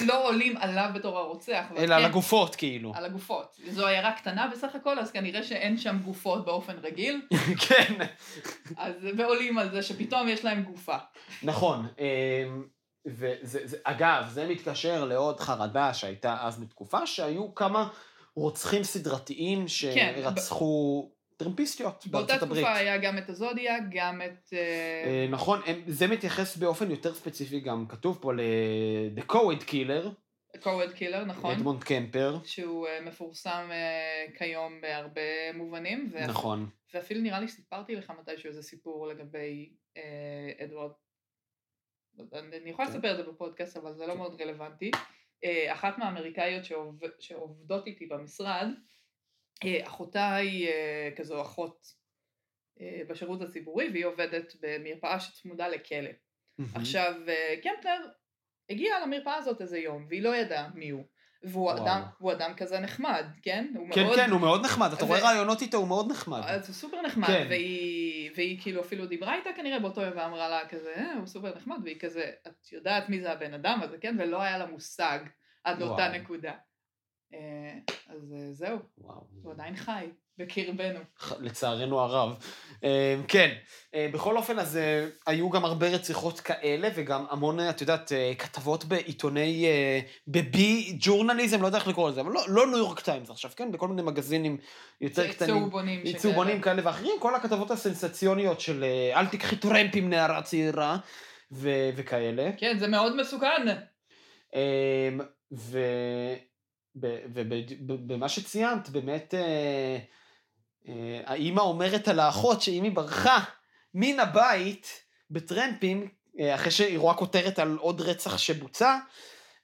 לא עולים עליו בתור הרוצח. אלא כן, על הגופות כאילו. על הגופות. זו עיירה קטנה בסך הכל, אז כנראה שאין שם גופות באופן רגיל. כן. אז, ועולים על זה שפתאום יש להם גופה. נכון. אמ, ואגב, זה מתקשר לעוד חרדה שהייתה אז בתקופה, שהיו כמה רוצחים סדרתיים כן, שרצחו כן, טרמפיסטיות בארצות הברית. באותה תקופה היה גם את הזודיאק, גם את... אה, אה, נכון, זה מתייחס באופן יותר ספציפי גם, כתוב פה ל- The Co-ed Killer. Co-ed Killer, נכון. אדמונד קמפר. שהוא אה, מפורסם כיום בהרבה מובנים. ו... נכון. ואפילו נראה לי סיפרתי לך מתישהו איזה סיפור לגבי אה, אדוארד אני יכולה כן. לספר את זה בפודקאסט, אבל זה לא כן. מאוד רלוונטי. אה, אחת מהאמריקאיות שעובדות איתי במשרד, אה, אחותה היא אה, כזו אחות בשירות הציבורי, והיא עובדת במרפאה שצמודה לכלא. עכשיו, קמפלר הגיע למרפאה הזאת איזה יום, והיא לא ידעה מי הוא. והוא אדם, הוא אדם כזה נחמד, כן? הוא כן, מאוד... כן, הוא מאוד נחמד, אתה ו... רואה רעיונות איתו, הוא מאוד נחמד. אז הוא סופר נחמד, כן. והיא, והיא כאילו אפילו דיברה איתה כנראה באותו יום ואמרה לה כזה, אה, הוא סופר נחמד, והיא כזה, את יודעת מי זה הבן אדם הזה, כן? ולא היה לה מושג עד לאותה נקודה. אה, אז אה, זהו, וואו. הוא עדיין חי. בקרבנו. לצערנו הרב. אה, כן, בכל אופן, אז היו גם הרבה רציחות כאלה, וגם המון, את יודעת, כתבות בעיתוני, ב B journalism, לא יודע איך לקרוא לזה, אבל לא, לא ניו יורק טיימס עכשיו, כן? בכל מיני מגזינים יותר קטנים. צהובונים. צהובונים כאלה ואחרים, כל הכתבות הסנסציוניות של אל תקחי טרמפים נערה צעירה, ו- וכאלה. כן, זה מאוד מסוכן. ובמה שציינת, באמת... אה, האימא אומרת על האחות שאם היא ברחה מן הבית בטרמפים, אה, אחרי שהיא רואה כותרת על עוד רצח שבוצע,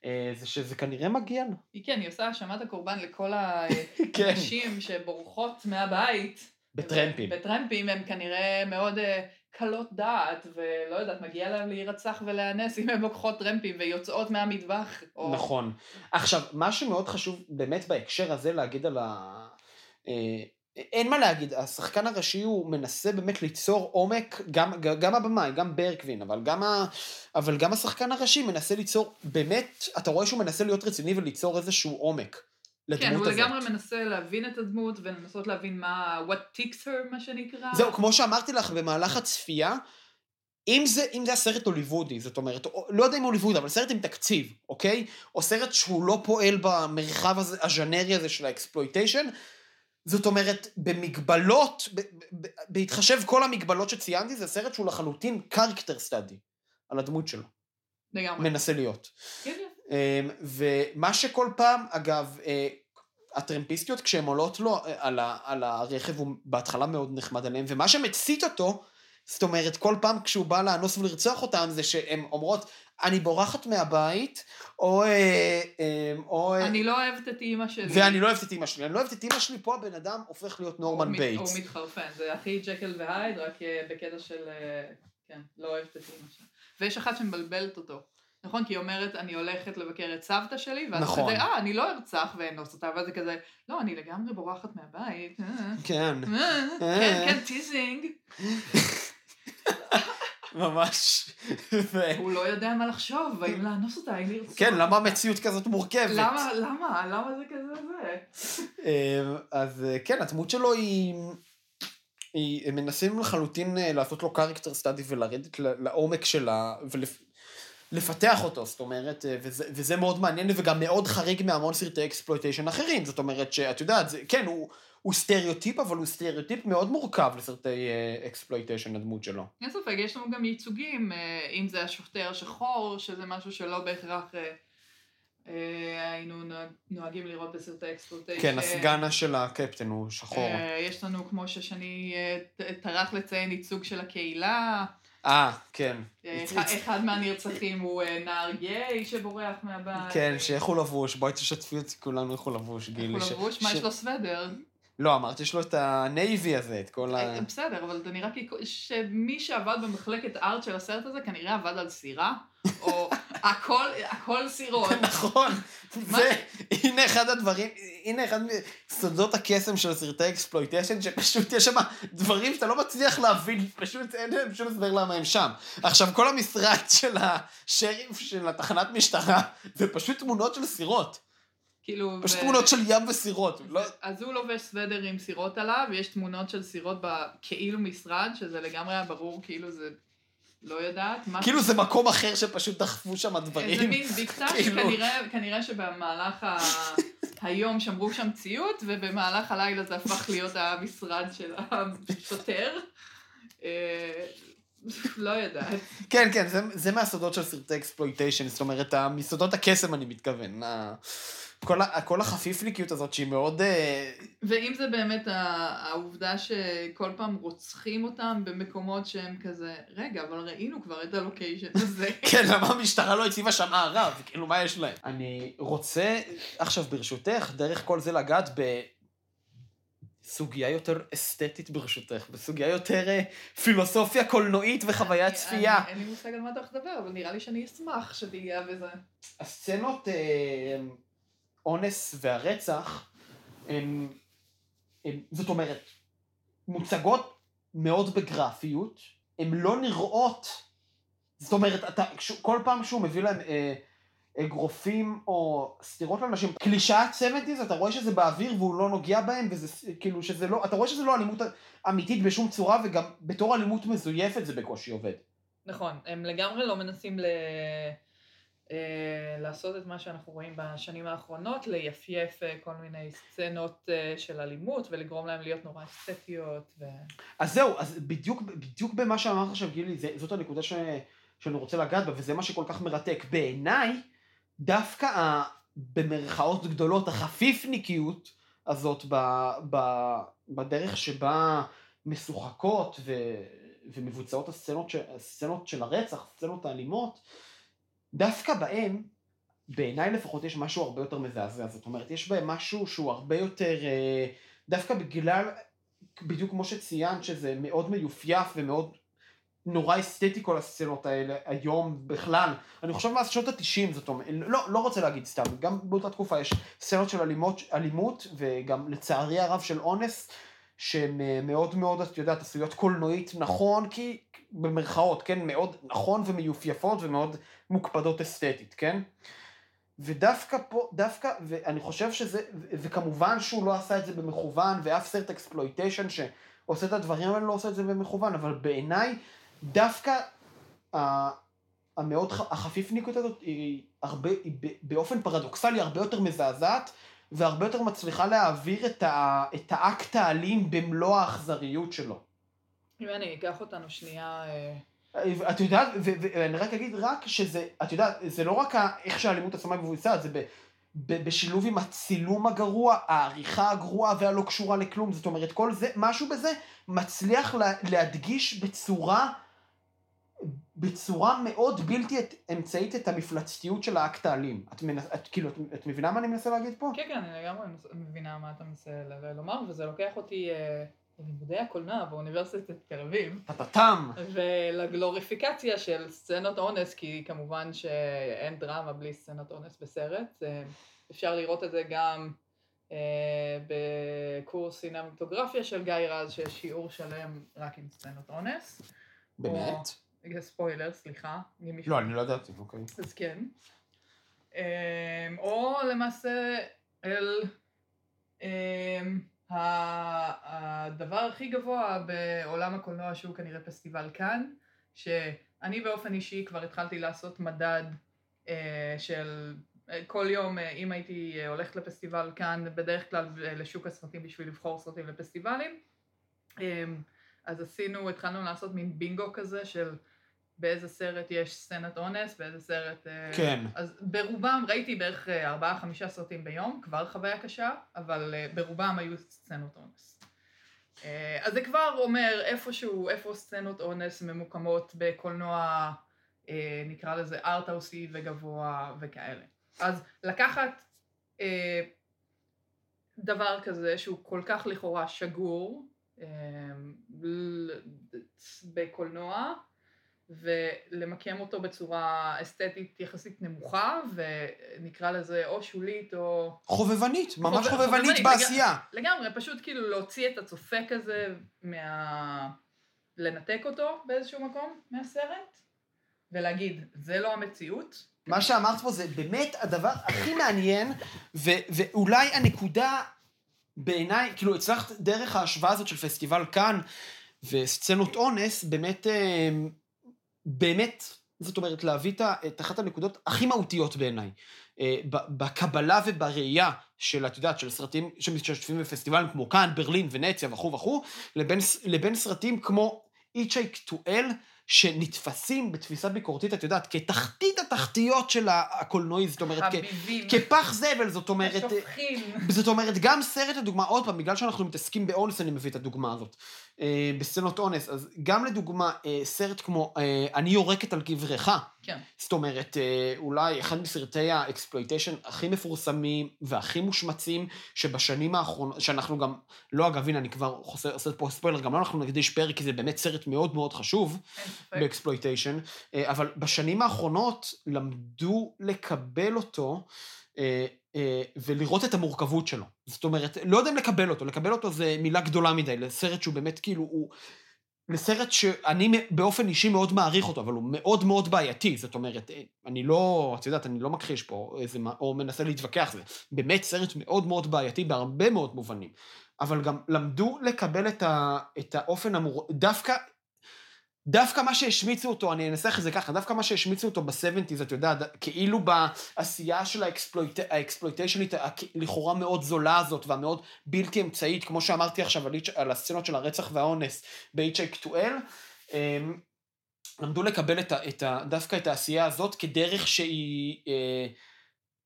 אה, זה שזה כנראה מגיע לו. היא כן, היא עושה האשמת הקורבן לכל כן. הנשים שבורחות מהבית. בטרמפים. בטרמפים הן כנראה מאוד קלות דעת, ולא יודעת, מגיע להם להירצח ולהיאנס אם הן לוקחות טרמפים ויוצאות מהמטבח. או... נכון. עכשיו, מה שמאוד חשוב באמת בהקשר הזה להגיד על ה... אין מה להגיד, השחקן הראשי הוא מנסה באמת ליצור עומק, גם, גם הבמאי, גם ברקווין, אבל גם, ה, אבל גם השחקן הראשי מנסה ליצור, באמת, אתה רואה שהוא מנסה להיות רציני וליצור איזשהו עומק. לדמות כן, הוא הזאת. לגמרי מנסה להבין את הדמות ולנסות להבין מה, what ticks her, מה שנקרא. זהו, כמו שאמרתי לך במהלך הצפייה, אם זה, אם זה הסרט הוליוודי, זאת אומרת, לא יודע אם הוליוודי, אבל סרט עם תקציב, אוקיי? או סרט שהוא לא פועל במרחב הזה, הז'נרי הזה של ה exploitation, זאת אומרת, במגבלות, בהתחשב כל המגבלות שציינתי, זה סרט שהוא לחלוטין character study על הדמות שלו. לגמרי. מנסה להיות. כן. אמ, ומה שכל פעם, אגב, אה, הטרמפיסטיות, כשהן עולות לו אה, על, ה, על הרכב, הוא בהתחלה מאוד נחמד עליהן, ומה שמצית אותו, זאת אומרת, כל פעם כשהוא בא לאנוס ולרצוח אותם, זה שהן אומרות, אני בורחת מהבית, או... אה, אה, או אני לא אוהבת את אימא שלי. ואני לא אוהבת את אימא שלי. אני לא אוהבת את אימא שלי, פה הבן אדם הופך להיות נורמן הוא בייטס. הוא מתחרפן, זה הכי ג'קל והייד, רק בקטע של, כן, לא אוהבת את אימא שלה. ויש אחת שמבלבלת אותו. נכון? כי היא אומרת, אני הולכת לבקר את סבתא שלי, ואז נכון. כזה, אה, אני לא ארצח ואנוס אותה, ואז זה כזה, לא, אני לגמרי בורחת מהבית. אה, כן, אה, כן, כן, teasing. ממש. הוא לא יודע מה לחשוב, האם לאנוס אותה, האם לרצוח. כן, למה המציאות כזאת מורכבת? למה, למה, למה זה כזה זה? אה, אז אה, כן, הדמות שלו היא... הם מנסים לחלוטין לעשות לו character study ולרדת לעומק שלה ולפתח אותו, זאת אומרת, אה, וזה, וזה מאוד מעניין וגם מאוד חריג מהמון סרטי exploitation אחרים, זאת אומרת שאת יודעת, זה, כן, הוא, הוא סטריאוטיפ, אבל הוא סטריאוטיפ מאוד מורכב לסרטי exploitation, הדמות שלו. אין ספק, יש לנו גם ייצוגים, אה, אם זה השוטר השחור, שזה משהו שלא בהכרח אה, אה, היינו נוהג- נוהגים לראות בסרטי exploitation. כן, הסגן של הקפטן הוא שחור. אה, יש לנו, כמו ששני טרח לציין, ייצוג של הקהילה. אה, כן. אה, אחד- מהנרצחים הוא אה, נער גיי שבורח מהבית. כן, שאיך הוא לבוש, בואי תשתפי אותי כולנו איך הוא לבוש, איך גילי. הוא ש- לבוש? מה יש לו סוודר? לא, אמרת, יש לו את ה navy הזה, את כל ה... אה, בסדר, אבל זה נראה כאילו שמי שעבד במחלקת art של הסרט הזה כנראה עבד על סירה, או הכל, הכל סירות. נכון? זה, הנה אחד הדברים, הנה אחד מסודות הקסם של סרטי exploitation, שפשוט יש שם דברים שאתה לא מצליח להבין, פשוט אין להם שום הסבר למה הם שם. עכשיו, כל המשרד של השריף של התחנת משטרה, זה פשוט תמונות של סירות. כאילו... פשוט ו- תמונות של ים וסירות. לא... אז הוא לובש סוודר עם סירות עליו, ויש תמונות של סירות בכאילו משרד, שזה לגמרי היה ברור, כאילו זה... לא יודעת. כאילו זה מקום אחר שפשוט דחפו שם דברים. איזה מין בקתה כאילו- שכנראה כנראה שבמהלך ה... היום שמרו שם ציות, ובמהלך הלילה זה הפך להיות המשרד של השוטר. אה, לא יודעת. כן, כן, זה, זה מהסודות של סרטי אקספלויטיישן, זאת אומרת, מסודות הקסם אני מתכוון. ה- כל, כל החפיפניקיות הזאת שהיא מאוד... אה, ואם זה באמת ה- העובדה שכל פעם רוצחים אותם במקומות שהם כזה, רגע, אבל ראינו כבר את הלוקיישן הזה. כן, למה המשטרה לא הציבה שם ערב? כאילו, מה יש להם? אני רוצה, עכשיו, ברשותך, דרך כל זה לגעת בסוגיה יותר אסתטית ברשותך, בסוגיה יותר אה, פילוסופיה קולנועית וחוויית צפייה. אני- אין לי מושג על מה אתה הולך לדבר, אבל נראה לי שאני אשמח שתהיה בזה. הסצנות אה, אונס והרצח, הם, הם, זאת אומרת, מוצגות מאוד בגרפיות, הן לא נראות, זאת אומרת, אתה, כל פעם שהוא מביא להם אה, אגרופים או סטירות לאנשים, קלישאת 70's, אתה רואה שזה באוויר והוא לא נוגע בהם, וזה כאילו שזה לא, אתה רואה שזה לא אלימות אמיתית בשום צורה, וגם בתור אלימות מזויפת זה בקושי עובד. נכון, הם לגמרי לא מנסים ל... אה, לעשות את מה שאנחנו רואים בשנים האחרונות, ליפייף אה, כל מיני סצנות אה, של אלימות ולגרום להם להיות נורא אסתטיות. ו... אז זהו, אז בדיוק, בדיוק במה שאמרת עכשיו, גילי, זה, זאת הנקודה ש, שאני רוצה לגעת בה, וזה מה שכל כך מרתק. בעיניי, דווקא ה, במרכאות גדולות, החפיפניקיות הזאת ב, ב, בדרך שבה משוחקות ו, ומבוצעות הסצנות, ש, הסצנות של הרצח, הסצנות האלימות, דווקא בהם, בעיניי לפחות יש משהו הרבה יותר מזעזע. זאת אומרת, יש בהם משהו שהוא הרבה יותר, אה, דווקא בגלל בדיוק כמו שציינת, שזה מאוד מיופייף ומאוד נורא אסתטי כל הסצנות האלה היום בכלל. אני חושב מאז שנות התשעים, זאת אומרת, לא, לא רוצה להגיד סתם, גם באותה תקופה יש סצנות של אלימות, אלימות וגם לצערי הרב של אונס, שהן אה, מאוד מאוד, את יודעת, עשויות קולנועית נכון, כי במרכאות, כן, מאוד נכון ומיופייפות ומאוד מוקפדות אסתטית, כן? ודווקא פה, דווקא, ואני חושב שזה, וכמובן שהוא לא עשה את זה במכוון, ואף סרט exploitation שעושה את הדברים האלה לא עושה את זה במכוון, אבל בעיניי, דווקא המאוד, החפיפניקות הזאת היא הרבה, היא באופן פרדוקסלי הרבה יותר מזעזעת, והרבה יותר מצליחה להעביר את, ה, את האקט האלים במלוא האכזריות שלו. אם אני אקח אותנו שנייה... אה, את יודעת, ואני רק אגיד רק שזה, את יודעת, זה לא רק איך שהאלימות עצמה מבוצעת, זה ב- ב- בשילוב עם הצילום הגרוע, העריכה הגרועה והלא קשורה לכלום, זאת אומרת, כל זה, משהו בזה מצליח לה, להדגיש בצורה, בצורה מאוד בלתי את- אמצעית את המפלצתיות של האקט האלים. את, מנס, את, כאילו, את, את מבינה מה אני מנסה להגיד פה? כן, כן, אני לגמרי מבינה מה אתה מנסה לומר, וזה לוקח אותי אה, ללימודי הקולנוע באוניברסיטת תל אביב. טטטם. ולגלוריפיקציה של סצנות אונס, כי כמובן שאין דרמה בלי סצנות אונס בסרט. אה, אפשר לראות את זה גם אה, בקורס סינמטוגרפיה של גיא רז, שיש שיעור שלם רק עם סצנות אונס. באמת? או- ספוילר, סליחה. לא, אני לא ידעתי, אוקיי. אז כן. אמ, או למעשה אל הדבר הכי גבוה בעולם הקולנוע שהוא כנראה פסטיבל כאן, שאני באופן אישי כבר התחלתי לעשות מדד אה, של אה, כל יום אה, אם הייתי הולכת לפסטיבל כאן, בדרך כלל לשוק הסרטים בשביל לבחור סרטים לפסטיבלים. אז עשינו, התחלנו לעשות מין בינגו כזה של באיזה סרט יש סצנת אונס, באיזה סרט... אה, כן. אז ברובם ראיתי בערך אה, ארבעה חמישה סרטים ביום, כבר חוויה קשה, אבל אה, ברובם היו סצנות אונס. אז זה כבר אומר איפשהו, איפה סצנות אונס ממוקמות בקולנוע, נקרא לזה ארטהאוסי וגבוה וכאלה. אז לקחת דבר כזה שהוא כל כך לכאורה שגור בקולנוע, ולמקם אותו בצורה אסתטית יחסית נמוכה, ונקרא לזה או שולית או... חובבנית, ממש חובב- חובבנית חובבנית, בעשייה. לגמרי, פשוט כאילו להוציא את הצופה כזה מה... לנתק אותו באיזשהו מקום מהסרט, ולהגיד, זה לא המציאות. מה שאמרת פה זה באמת הדבר הכי מעניין, ו- ואולי הנקודה בעיניי, כאילו הצלחת דרך ההשוואה הזאת של פסטיבל כאן וסצנות אונס, באמת, אה, באמת, זאת אומרת, להביא את אחת הנקודות הכי מהותיות בעיניי. אה, בקבלה ובראייה של, את יודעת, של סרטים שמשתתפים בפסטיבלים כמו כאן, ברלין, ונציה וכו' וכו', לבין, לבין סרטים כמו איצ'ייק טו אל, שנתפסים בתפיסה ביקורתית, את יודעת, כתחתית התחתיות של הקולנועי, זאת אומרת, כ- כפח זבל, זאת אומרת, שופכים. זאת אומרת, גם סרט, לדוגמה, עוד פעם, בגלל שאנחנו מתעסקים באונס, אני מביא את הדוגמה הזאת, אה, בסצנות אונס, אז גם לדוגמה, אה, סרט כמו אה, אני יורקת על קברך, כן. זאת אומרת, אה, אולי אחד מסרטי ה exploitation הכי מפורסמים והכי מושמצים, שבשנים האחרונות, שאנחנו גם, לא אגב, הנה, אני כבר עושה פה ספוילר, גם לא אנחנו נקדיש פרק, כי זה באמת סרט מאוד מאוד חשוב, אין. ב exploitation, אה, אבל בשנים האחרונות למדו לקבל אותו אה, אה, ולראות את המורכבות שלו. זאת אומרת, לא יודע אם לקבל אותו, לקבל אותו זה מילה גדולה מדי, לסרט שהוא באמת כאילו, הוא... לסרט שאני באופן אישי מאוד מעריך אותו, אבל הוא מאוד מאוד בעייתי, זאת אומרת, אני לא, את יודעת, אני לא מכחיש פה איזה, או מנסה להתווכח, זה. באמת סרט מאוד מאוד בעייתי בהרבה מאוד מובנים. אבל גם למדו לקבל את, ה, את האופן המור... דווקא דווקא מה שהשמיצו אותו, אני אנסח את זה ככה, דווקא מה שהשמיצו אותו ב-70's, את יודעת, כאילו בעשייה של האקספלויט... האקספלויטיישנית, הכ- לכאורה מאוד זולה הזאת, והמאוד בלתי אמצעית, כמו שאמרתי עכשיו על, על הסצנות של הרצח והאונס ב-HA2L, אמ, למדו לקבל את ה, את ה, דווקא את העשייה הזאת כדרך שהיא, אה,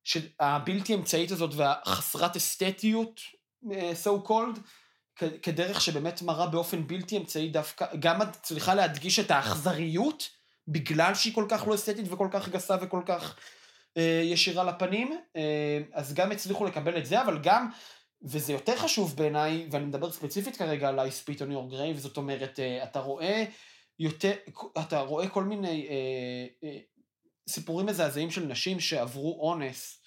שהבלתי אמצעית הזאת והחסרת אסתטיות, אה, so called, כדרך שבאמת מראה באופן בלתי אמצעי דווקא, גם צריכה להדגיש את האכזריות, בגלל שהיא כל כך לא אסתטית וכל כך גסה וכל כך אה, ישירה לפנים, אה, אז גם הצליחו לקבל את זה, אבל גם, וזה יותר חשוב בעיניי, ואני מדבר ספציפית כרגע על I spit on your grave, זאת אומרת, אה, אתה רואה יותר, אתה רואה כל מיני אה, אה, סיפורים מזעזעים של נשים שעברו אונס,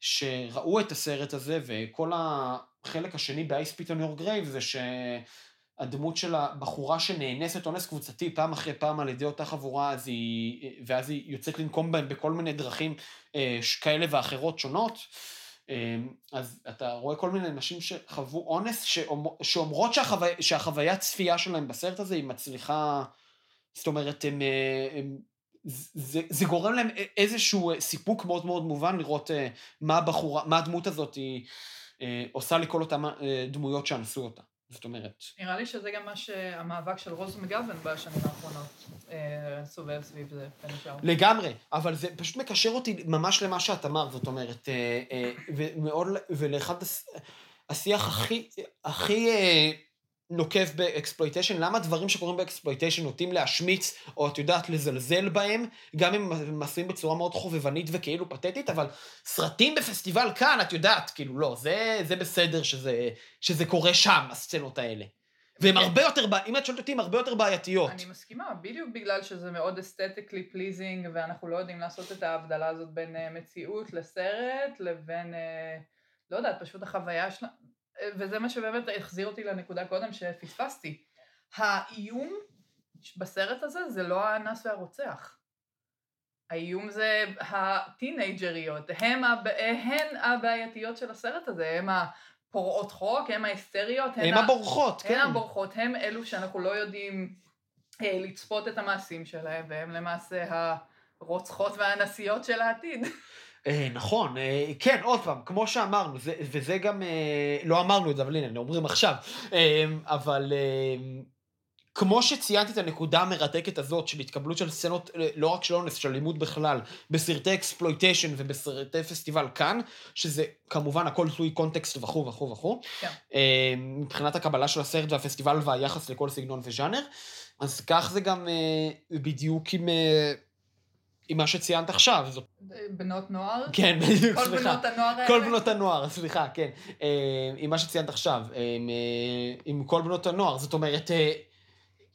שראו את הסרט הזה, וכל החלק השני ב-I spit on your grave זה שהדמות של הבחורה שנאנסת אונס קבוצתי פעם אחרי פעם על ידי אותה חבורה, אז היא, ואז היא יוצאת לנקום בהם בכל מיני דרכים אה, כאלה ואחרות שונות. אה, אז אתה רואה כל מיני נשים שחוו אונס, שאומר, שאומרות שהחוו... שהחוויית צפייה שלהם בסרט הזה היא מצליחה, זאת אומרת, הם, אה, הם, זה, זה גורם להם איזשהו סיפוק מאוד מאוד מובן לראות מה הבחורה, מה הדמות הזאת היא עושה לכל אותן אה, דמויות שאנסו אותה. זאת אומרת... נראה לי שזה גם מה שהמאבק של רוז מגוון בשנים האחרונות אה, סובב סביב זה, בין השאר. לגמרי, אבל זה פשוט מקשר אותי ממש למה שאת אמרת, זאת אומרת, אה, אה, ומאוד, ולאחד השיח הכי, הכי אה, נוקב ב exploitation, למה דברים שקורים ב exploitation נוטים להשמיץ, או את יודעת, לזלזל בהם, גם אם הם עשויים בצורה מאוד חובבנית וכאילו פתטית, אבל סרטים בפסטיבל כאן, את יודעת, כאילו, לא, זה, זה בסדר שזה, שזה קורה שם, הסצנות האלה. והן כן. הרבה יותר, אם את שואלת אותי, הן הרבה יותר בעייתיות. אני מסכימה, בדיוק בגלל שזה מאוד aesthetically pleasing, ואנחנו לא יודעים לעשות את ההבדלה הזאת בין אה, מציאות לסרט, לבין, אה, לא יודעת, פשוט החוויה אה, וזה מה שבאמת החזיר אותי לנקודה קודם שפספסתי. האיום בסרט הזה זה לא האנס והרוצח. האיום זה הטינג'ריות, הם הב... הן הבעייתיות של הסרט הזה, הם הפורעות חוק, הם ההיסטריות, הן ה- הבורחות, כן. הן הבורחות, הם אלו שאנחנו לא יודעים אה, לצפות את המעשים שלהם, והם למעשה הרוצחות והנשיות של העתיד. אה, נכון, אה, כן, עוד פעם, כמו שאמרנו, זה, וזה גם, אה, לא אמרנו את זה, אבל הנה, אומרים עכשיו, אבל כמו שציינתי את הנקודה המרתקת הזאת של התקבלות של סצנות, לא רק של אונס, של אלימות בכלל, בסרטי exploitation ובסרטי פסטיבל כאן, שזה כמובן הכל תלוי קונטקסט וכו' וכו' וכו', כן. מבחינת הקבלה של הסרט והפסטיבל והיחס לכל סגנון וז'אנר, אז כך זה גם בדיוק עם, עם מה שציינת עכשיו, זאת בנות נוער. כן, בדיוק, כל סליחה. בנות הנוער האלה. כל בנות הנוער, סליחה, כן. אה, עם מה שציינת עכשיו, אה, עם, אה, עם כל בנות הנוער. זאת אומרת,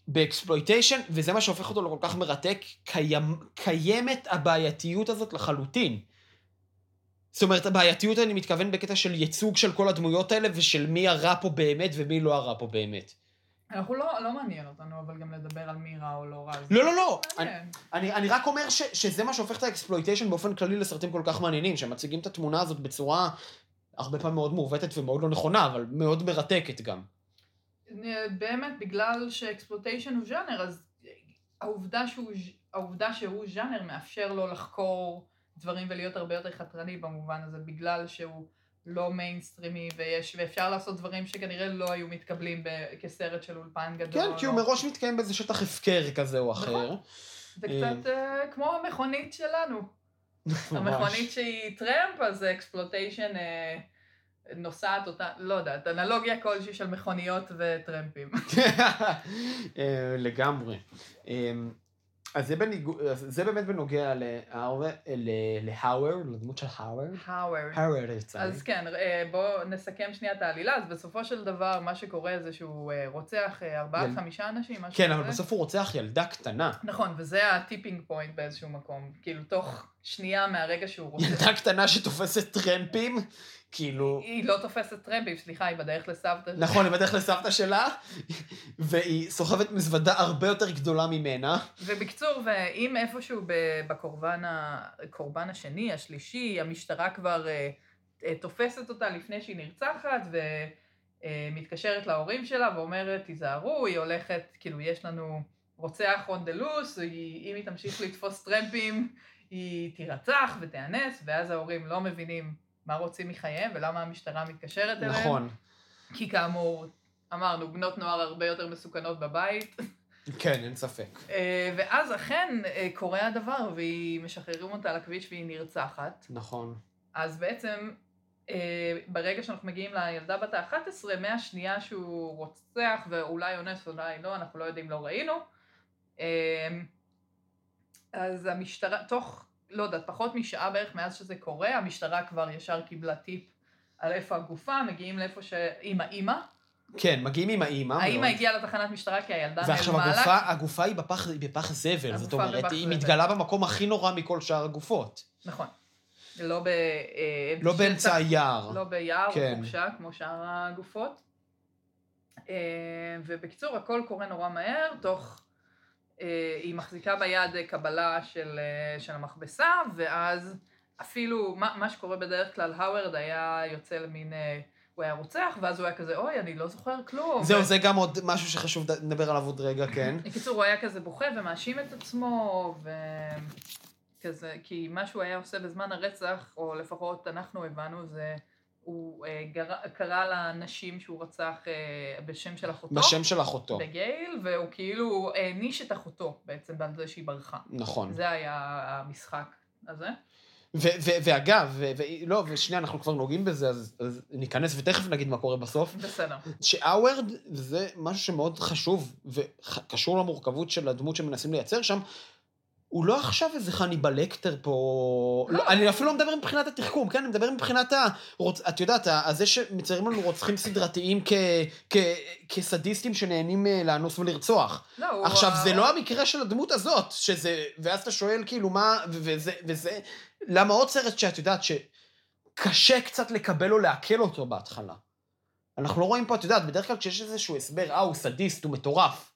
ב exploitation, וזה מה שהופך אותו לכל כך מרתק, קיים, קיימת הבעייתיות הזאת לחלוטין. זאת אומרת, הבעייתיות אני מתכוון בקטע של ייצוג של כל הדמויות האלה, ושל מי הרע פה באמת ומי לא הרע פה באמת. אנחנו לא, לא מעניין אותנו, אבל גם לדבר על מי רע או לא רע. לא, לא, לא. מעניין. אני, אני רק אומר ש, שזה מה שהופך את ה exploitation באופן כללי לסרטים כל כך מעניינים, שמציגים את התמונה הזאת בצורה הרבה פעמים מאוד מעוותת ומאוד לא נכונה, אבל מאוד מרתקת גם. באמת, בגלל ש exploitation הוא ז'אנר, אז העובדה שהוא, העובדה שהוא ז'אנר מאפשר לו לחקור דברים ולהיות הרבה יותר חתרני במובן הזה, בגלל שהוא לא מיינסטרימי ויש, ואפשר לעשות דברים שכנראה לא היו מתקבלים ב, כסרט של אולפן גדול. כן, כי הוא או- מראש מתקיים באיזה שטח הפקר כזה או אחר. נכון. זה קצת אה, כמו המכונית שלנו. המכונית שהיא טרמפ, אז exploitation אה, נוסעת אותה, לא יודעת, אנלוגיה כלשהי של מכוניות וטרמפים. אה, לגמרי. אה, אז זה, בניגוד, אז זה באמת בנוגע להאוור- ל- להאוור, לדמות של האוור. האוורד. האוור יצא לי. אז כן, אה, בואו נסכם שנייה את העלילה. אז בסופו של דבר, מה שקורה זה שהוא אה, רוצח אה, ארבעה עד יל- חמישה אנשים, משהו כן, כזה. אבל בסוף הוא רוצח ילדה קטנה. נכון, וזה ה tipping point באיזשהו מקום. כאילו, תוך שנייה מהרגע שהוא רוצח. ילדה קטנה שתופסת טרמפים, כאילו... היא לא תופסת טרמפים, סליחה, היא בדרך לסבתא. שלה. נכון, היא בדרך לסבתא שלה, והיא סוחבת מזוודה הרבה יותר גדולה ממנה. ובקיצור, ואם איפשהו בקורבן הקורבן השני, השלישי, המשטרה כבר אה, אה, תופסת אותה לפני שהיא נרצחת, ומתקשרת להורים שלה ואומרת, תיזהרו, היא הולכת, כאילו, יש לנו רוצח the loose, היא- אם היא תמשיך לתפוס טרמפים, היא תירצח ותיאנס, ואז ההורים לא מבינים מה רוצים מחייהם ולמה המשטרה מתקשרת אליהם. נכון. כי כאמור, אמרנו, בנות נוער הרבה יותר מסוכנות בבית. כן, אין ספק. אה, ואז אכן אה, קורה הדבר, והיא משחררים אותה לכביש והיא נרצחת. נכון. אז בעצם, אה, ברגע שאנחנו מגיעים לילדה בת ה-11, מהשנייה שהוא רוצח, ואולי אונס, אולי לא, אנחנו לא יודעים, לא ראינו. אז המשטרה, תוך, לא יודעת, פחות משעה בערך מאז שזה קורה, המשטרה כבר ישר קיבלה טיפ על איפה הגופה, מגיעים לאיפה ש... עם האימא. כן, מגיעים עם האימא. האימא מאוד. הגיעה לתחנת משטרה כי הילדה ועכשיו נעלמה לה. הגופה, הגופה היא בפח, בפח זבל, זאת אומרת, היא זבל. מתגלה במקום הכי נורא מכל שאר הגופות. נכון. לא, ב, אה, לא באמצע היער. לא ביער כן. או חורשה, כמו שאר הגופות. אה, ובקיצור, הכל קורה נורא מהר, תוך... אה, היא מחזיקה ביד אה, קבלה של, אה, של המכבסה, ואז אפילו, מה, מה שקורה בדרך כלל, האוורד היה יוצא למין... הוא היה רוצח, ואז הוא היה כזה, אוי, אני לא זוכר כלום. זהו, ו- זה גם עוד משהו שחשוב לדבר עליו עוד רגע, כן. בקיצור, הוא היה כזה בוכה ומאשים את עצמו, וכזה, כי מה שהוא היה עושה בזמן הרצח, או לפחות אנחנו הבנו, זה, הוא אה, גר... קרא לנשים שהוא רצח אה, בשם של אחותו. בשם של אחותו. בגייל, והוא כאילו העניש את אחותו בעצם על זה שהיא ברחה. נכון. זה היה המשחק הזה. ו- ו- ואגב, ו- ו- לא, ושנייה, אנחנו כבר נוגעים בזה, אז, אז ניכנס ותכף נגיד מה קורה בסוף. בסדר. שאווארד זה משהו שמאוד חשוב וקשור למורכבות של הדמות שמנסים לייצר שם. הוא לא עכשיו איזה חניבל לקטר פה... לא. לא. אני אפילו לא מדבר מבחינת התחכום, כן? אני מדבר מבחינת ה... רוצ... את יודעת, זה שמציירים לנו רוצחים סדרתיים כ... כ... כסדיסטים שנהנים אה, לאנוס ולרצוח. לא, הוא... עכשיו, ה- זה לא המקרה של הדמות הזאת, שזה... ואז אתה שואל, כאילו, מה... וזה... וזה... למה עוד סרט שאת יודעת שקשה קצת לקבל או לעכל אותו בהתחלה? אנחנו לא רואים פה, את יודעת, בדרך כלל כשיש איזשהו הסבר, אה, הוא סדיסט, הוא מטורף.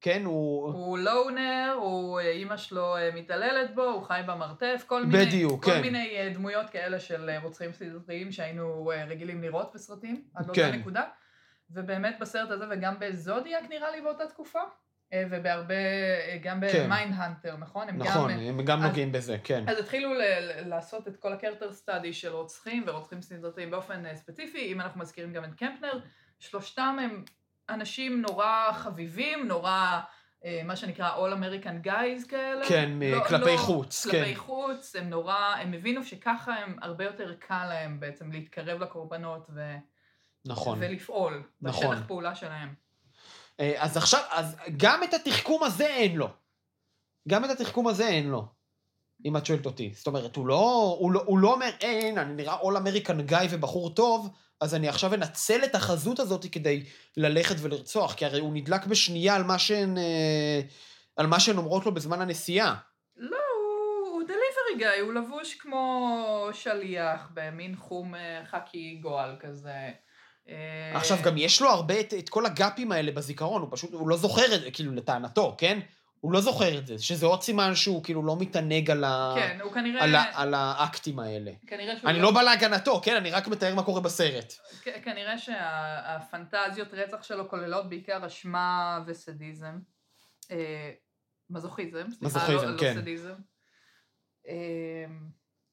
כן, הוא... הוא לונר, הוא, אה, אימא שלו אה, מתעללת בו, הוא חי במרתף, כל מיני, בדיוק, כל כן. מיני אה, דמויות כאלה של רוצחים סדרתיים שהיינו רגילים לראות בסרטים, עד כן. לאותה נקודה. ובאמת בסרט הזה וגם בזודיאק נראה לי באותה תקופה, ובהרבה, גם כן. ב Mindhunter, נכון? הם נכון, גם, הם גם אז- נוגעים בזה, כן. אז התחילו ל- לעשות את כל ה character study של רוצחים ורוצחים סדרתיים באופן ספציפי, אם אנחנו מזכירים גם את קמפר, שלושתם הם אנשים נורא חביבים, נורא, אה, מה שנקרא All American Guys כאלה. כן, לא- כלפי לא- חוץ, כלפי כן. חוץ, הם נורא, הם הבינו שככה הם, הרבה יותר קל להם בעצם להתקרב לקורבנות ו- נכון. ולפעול. נכון. בשטח פעולה שלהם. אה, אז עכשיו, אז גם את התחכום הזה אין לו. גם את התחכום הזה אין לו. אם את שואלת אותי. זאת אומרת, הוא לא, הוא לא, הוא לא אומר, אין, אני נראה אול אמריקן גיא ובחור טוב, אז אני עכשיו אנצל את החזות הזאת כדי ללכת ולרצוח, כי הרי הוא נדלק בשנייה על מה שהן, אה, על מה שהן אומרות לו בזמן הנסיעה. לא, הוא, דליברי גאי, הוא לבוש כמו שליח במין חום אה, חאקי גועל כזה. אה, עכשיו, גם יש לו הרבה את, את כל הגאפים האלה בזיכרון, הוא פשוט, הוא לא זוכר את זה, כאילו, לטענתו, כן? הוא לא זוכר את זה, שזה עוד סימן שהוא כאילו לא מתענג על, ה... כן, הוא כנראה... על, ה... על האקטים האלה. כנראה שהוא אני לא בא להגנתו, כן? אני רק מתאר מה קורה בסרט. כ- כנראה שהפנטזיות רצח שלו כוללות בעיקר אשמה וסדיזם. אה, מזוכיזם, סליחה, מזוכיזם, לא, לא כן. סדיזם. אה,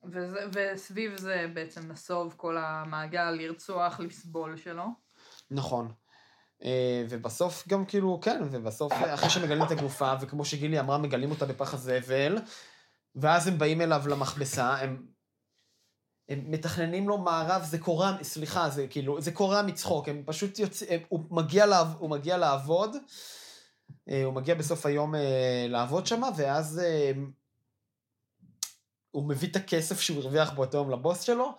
וזה, וסביב זה בעצם נסוב כל המעגל לרצוח, לסבול שלו. נכון. אה, ובסוף גם כאילו, כן, ובסוף אחרי שמגלים את הגופה, וכמו שגילי אמרה, מגלים אותה בפח הזבל, ואז הם באים אליו למכבסה, הם, הם מתכננים לו מערב, זה קורע, סליחה, זה כאילו, זה קורע מצחוק, הם פשוט יוצאים, הוא מגיע, לעב, הוא מגיע לעבוד, אה, הוא מגיע בסוף היום אה, לעבוד שם, ואז הוא מביא את הכסף שהוא הרוויח באותו יום לבוס שלו,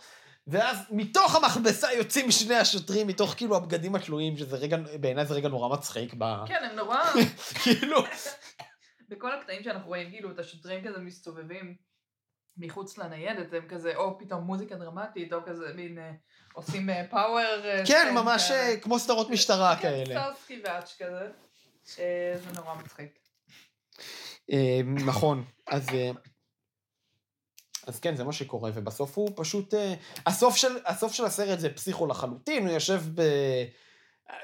ואז מתוך המכבסה יוצאים שני השוטרים, מתוך כאילו הבגדים התלויים, שזה רגע, בעיניי זה רגע נורא מצחיק, ב... כן, הם נורא... כאילו, בכל הקטעים שאנחנו רואים, כאילו, את השוטרים כזה מסתובבים מחוץ לניידת, הם כזה, או פתאום מוזיקה דרמטית, או כזה מין, אה, עושים פאוור... כן, ממש אה, כמו סדרות משטרה כאלה. כן, סטארסקי ואץ' כזה. אה, זה נורא מצחיק. אה, נכון, אז... אז כן, זה מה שקורה, ובסוף הוא פשוט... אה, הסוף של, הסוף של הסרט זה פסיכו לחלוטין, הוא יושב ב...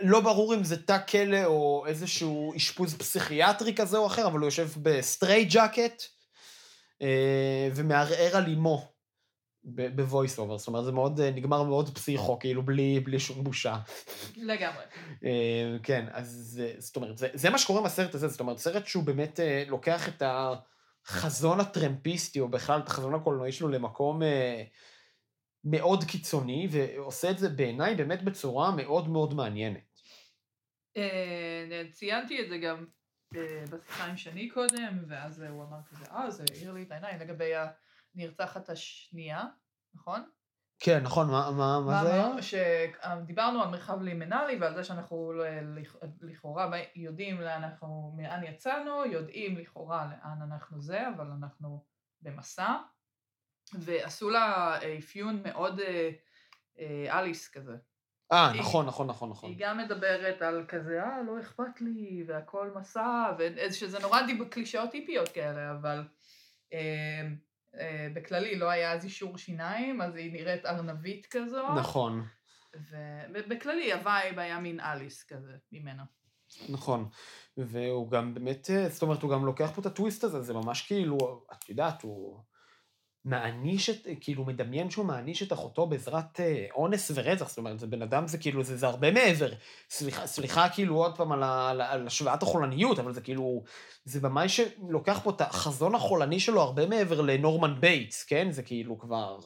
לא ברור אם זה תא כלא או איזשהו אשפוז פסיכיאטרי כזה או אחר, אבל הוא יושב ב straitjacket אה, ומהרהר על אימו ב voice over. זאת אומרת, זה מאוד, אה, נגמר מאוד פסיכו, כאילו בלי, בלי שום בושה. לגמרי. כן, אז זאת אומרת, זה, זה מה שקורה עם הסרט הזה, זאת אומרת, סרט שהוא באמת לוקח את החזון הטרמפיסטי, או בכלל את החזון הקולנועי שלו למקום אה, מאוד קיצוני, ועושה את זה בעיניי באמת בצורה מאוד מאוד מעניינת. אה, ציינתי את זה גם אה, בשיחה עם שני קודם, ואז הוא אמר כזה, אה, זה העיר לי את העיניים לגבי הנרצחת השנייה, נכון? כן, נכון, מה, מה, מה זה היה? שדיברנו על מרחב לימינלי ועל זה שאנחנו ל- לכ- לכאורה יודעים לאן אנחנו, מאן יצאנו, יודעים לכאורה לאן אנחנו זה, אבל אנחנו במסע. ועשו לה אפיון מאוד אה, אה, אליס כזה. אה, נכון, נכון, נכון, נכון. היא גם מדברת על כזה, אה, לא אכפת לי, והכל מסע, ושזה נורא דיב קלישאות טיפיות כאלה, אבל אה, אה, בכללי לא היה אז יישור שיניים, אז היא נראית ארנבית כזו. נכון, ובכללי ה vibe היה מין אליס כזה ממנה. נכון. והוא גם באמת, אה, זאת אומרת, הוא גם לוקח פה את הטוויסט הזה, זה ממש כאילו, את יודעת, הוא... מעניש את, כאילו מדמיין שהוא מעניש את אחותו בעזרת אה, אונס ורצח, זאת אומרת, זה בן אדם, זה כאילו, זה, זה הרבה מעבר. סליחה, סליחה כאילו עוד פעם על, ה- על, השוואת החולניות, אבל זה כאילו, זה במאי שלוקח פה את החזון החולני שלו הרבה מעבר לנורמן בייטס, כן? זה כאילו כבר...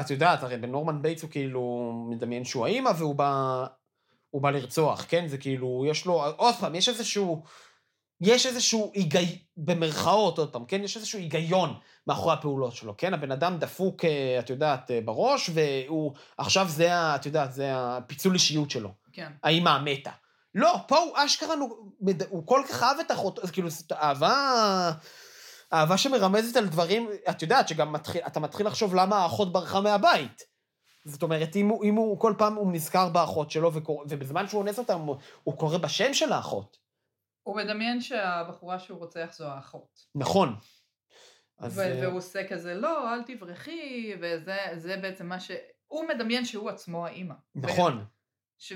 את יודעת, הרי בנורמן בייטס הוא כאילו מדמיין שהוא האימא והוא בא, הוא בא לרצוח, כן? זה כאילו, יש לו, עוד פעם, יש איזשהו, יש איזשהו היגיון, במרכאות, עוד פעם, כן? יש איזשהו היגיון מאחורי הפעולות שלו, כן? הבן אדם דפוק, אה, את יודעת, אה, בראש, והוא, עכשיו זה, את יודעת, זה הפיצול אישיות שלו. כן. האמא המתה. לא, פה הוא אשכרה, הוא, הוא כל כך אהב את אחותו, כאילו, זאת אהבה... אהבה שמרמזת על דברים, את יודעת שגם מתחיל, אתה מתחיל לחשוב למה האחות ברחה מהבית. זאת אומרת, אם הוא, אם הוא כל פעם הוא נזכר באחות שלו, וקור... ובזמן שהוא אונס אותה, הוא, הוא קורא בשם של האחות. הוא מדמיין שהבחורה שהוא רוצח זו האחות. נכון. אז... ו- אה, והוא עושה כזה, לא, אל תברחי, וזה זה בעצם מה ש... הוא מדמיין שהוא עצמו האימא. נכון. ש-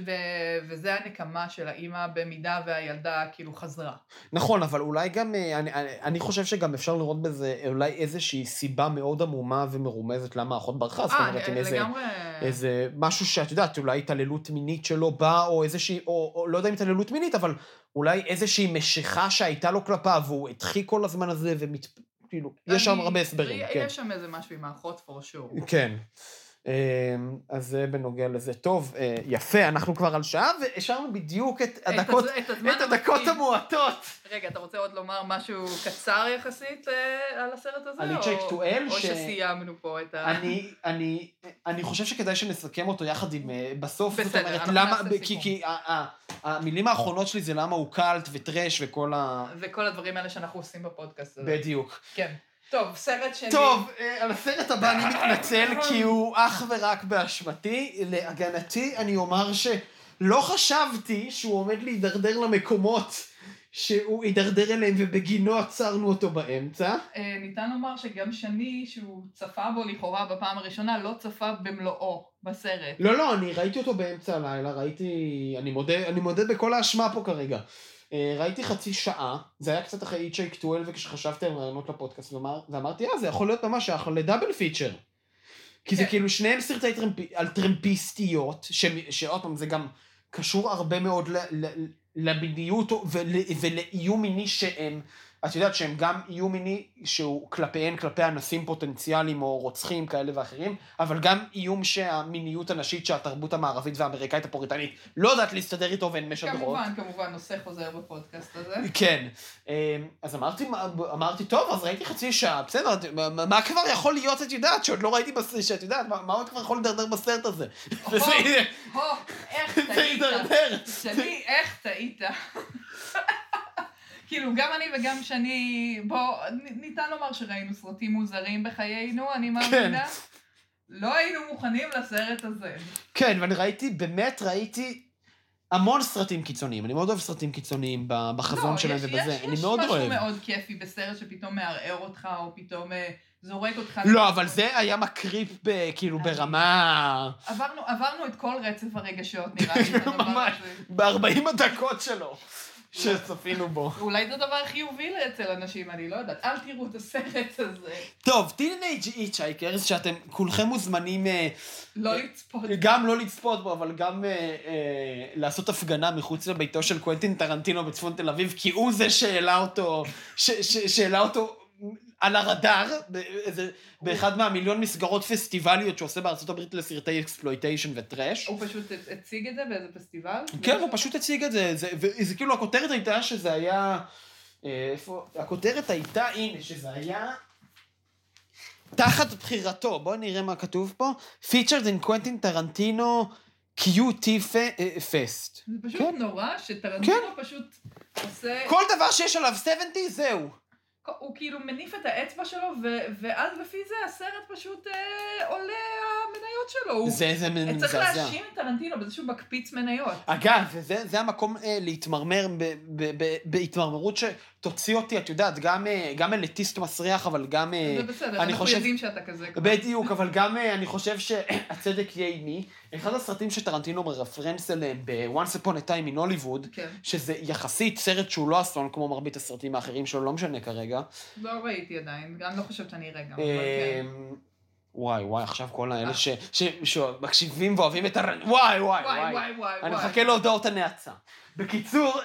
ו- וזה הנקמה של האימא במידה והילדה כאילו חזרה. נכון, אבל אולי גם, אה, אני, אני, אני חושב שגם אפשר לראות בזה אולי איזושהי סיבה מאוד עמומה ומרומזת למה האחות ברחה, זאת אה, אומרת, עם איזה, לגמרי... איזה משהו שאת יודעת, אולי התעללות מינית שלו באה, או איזושהי, או, או לא יודע אם התעללות מינית, אבל אולי איזושהי משיכה שהייתה לו כלפיו, והוא הדחיק כל הזמן הזה, ומת... כאילו, יש שם הרבה הסברים, יש כן. שם איזה משהו עם האחות for sure. כן. אמ, אז זה בנוגע לזה. טוב, אה, יפה, אנחנו כבר על שעה, והשארנו בדיוק את הדקות, את את הדקות. המועטות. רגע, אתה רוצה עוד לומר משהו קצר יחסית אה, על הסרט הזה? על Hitchhike to Hell, או ש- שסיימנו פה את ה... אני, אני, אני חושב שכדאי שנסכם אותו יחד עם, אה, בסוף, זאת בסדר, אומרת, אנחנו למה, כי. כי המילים האחרונות שלי זה למה הוא קאלט וטרש וכל ה... וכל הדברים האלה שאנחנו עושים בפודקאסט הזה. בדיוק. כן. טוב, סרט שני. טוב, אה, על הסרט הבא אני מתנצל, כי הוא אך ורק באשמתי. להגנתי, אני אומר שלא חשבתי שהוא עומד להידרדר למקומות שהוא הידרדר אליהם, ובגינו עצרנו אותו באמצע. אה, ניתן לומר שגם שני, שהוא צפה בו לכאורה בפעם הראשונה, לא צפה במלואו בסרט. לא, לא, אני ראיתי אותו באמצע הלילה, ראיתי... אני מודה, אני מודה בכל האשמה פה כרגע. אה, ראיתי חצי שעה, זה היה קצת אחרי איצ'ייק 12, וכשחשבתי על רעיונות לפודקאסט, ואמר, ואמרתי, אה, זה יכול להיות ממש אחלה לדאבל פיצ'ר. כי זה כן. כאילו שניהם סרטי טרמפ... על טרמפיסטיות, ש... שעוד פעם, זה גם קשור הרבה מאוד ל... ל... למיניות ול... ולאיום מיני שהם, את יודעת שהם גם איום מיני שהוא כלפיהן, כלפי אנסים פוטנציאליים או רוצחים כאלה ואחרים, אבל גם איום שהמיניות הנשית שהתרבות המערבית והאמריקאית הפוריטנית לא יודעת להסתדר איתו והן משדרות. כמובן, כמובן, נושא חוזר בפודקאסט הזה. כן. אמ, אז אמרתי, אמרתי, טוב, אז ראיתי חצי שעה, בסדר, מה- מה כבר יכול להיות, את יודעת, שעוד לא ראיתי, בס- שאת יודעת, מה- מה עוד כבר יכול להידרדר בסרט הזה? וזה הו, איך זה טעית. הידרדר. שני, איך טעית. כאילו, גם אני וגם שני, בוא, ניתן לומר שראינו סרטים מוזרים בחיינו, אני מאמינה. לא היינו מוכנים לסרט הזה. כן, ואני ראיתי, באמת ראיתי המון סרטים קיצוניים. אני מאוד אוהב סרטים קיצוניים בחזון לא, שלהם יש- ובזה, יש- אני מאוד יש אוהב. משהו מאוד כיפי בסרט שפתאום מערער אותך, או פתאום אה, זורק אותך... לא, אבל זה היה מקריפ ב- כאילו אני- ברמה... עברנו, עברנו את כל רצף הרגשות, נראה לי, בדבר ממש. הזה. ב-40 הדקות שלו, שצפינו בו. אולי זה דבר חיובי אצל אנשים, אני לא יודעת. אל תראו את הסרט הזה. טוב, Teenage Hitchhikers, שאתם כולכם מוזמנים אה, לא לצפות. גם לא לצפות בו, אבל גם אה, אה, לעשות הפגנה מחוץ לביתו של קוונטין טרנטינו בצפון תל אביב, כי הוא זה שהעלה אותו, שהעלה אותו על הרדאר, באיזה, באחד מהמיליון מסגרות פסטיבליות שהוא עושה בארצות הברית לסרטי exploitation ו trash. הוא פשוט הציג את זה באיזה פסטיבל? כן, הוא פשוט הציג את זה, זה, וזה כאילו, הכותרת הייתה שזה היה, אה, איפה, הכותרת הייתה, הנה, שזה היה תחת בחירתו, בואו נראה מה כתוב פה, featured in Quentin Tarantino QT אה, Fest. זה פשוט כן. נורא שטרנטינו פשוט עושה... כל דבר שיש עליו 70, זהו. הוא כאילו מניף את האצבע שלו, ו- ואז לפי זה הסרט פשוט אה, עולה המניות שלו. זה זה צריך מזעזע. להאשים את טרנטינו בזה שהוא מקפיץ מניות. אגב, זה, זה המקום אה, להתמרמר ב- ב- ב- בהתמרמרות שתוציא אותי, את יודעת, גם, אה, גם אליטיסט מסריח, אבל גם... אה, זה בסדר, אנחנו חושב- יודעים שאתה כזה. כבר. בדיוק, אבל גם אה, אני חושב שהצדק יהיה עימי. אחד הסרטים שטרנטינו מרפרנס אליהם ב-once upon a time in Hollywood, כן, שזה יחסית סרט שהוא לא אסון כמו מרבית הסרטים האחרים שלו, לא משנה כרגע. לא ראיתי עדיין, גם לא חושבת שאני אראה גם. כן. וואי, וואי, עכשיו כל האלה. ש- ש- שמקשיבים ואוהבים את הר... וואי, וואי, וואי, וואי. וואי, וואי. אני. מחכה להודעות הנאצה. בקיצור,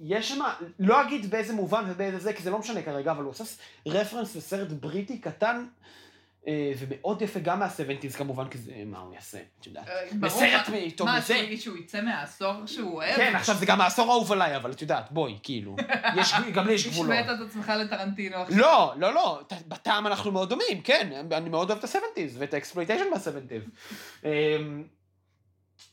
יש שם, לא אגיד באיזה מובן ובאיזה זה, כי זה לא משנה כרגע, אבל הוא עושה רפרנס לסרט בריטי קטן, אה, ומאוד יפה גם מה-70's כמובן, כי זה, מה הוא יעשה, את יודעת. אה, בסרט מה- מאיתו מה, מזה. שהוא- שהוא יצא מהעשור שהוא אוהב? כן, עכשיו זה גם העשור האהוב עליי, אבל את יודעת, בואי, כאילו, יש, גם לי יש גבולות. השווית את עצמך לטרנטינו עכשיו. לא, לא, לא, בטעם אנחנו מאוד דומים, כן, אני מאוד אוהב את ה-70's ואת ה exploitation מה-70's.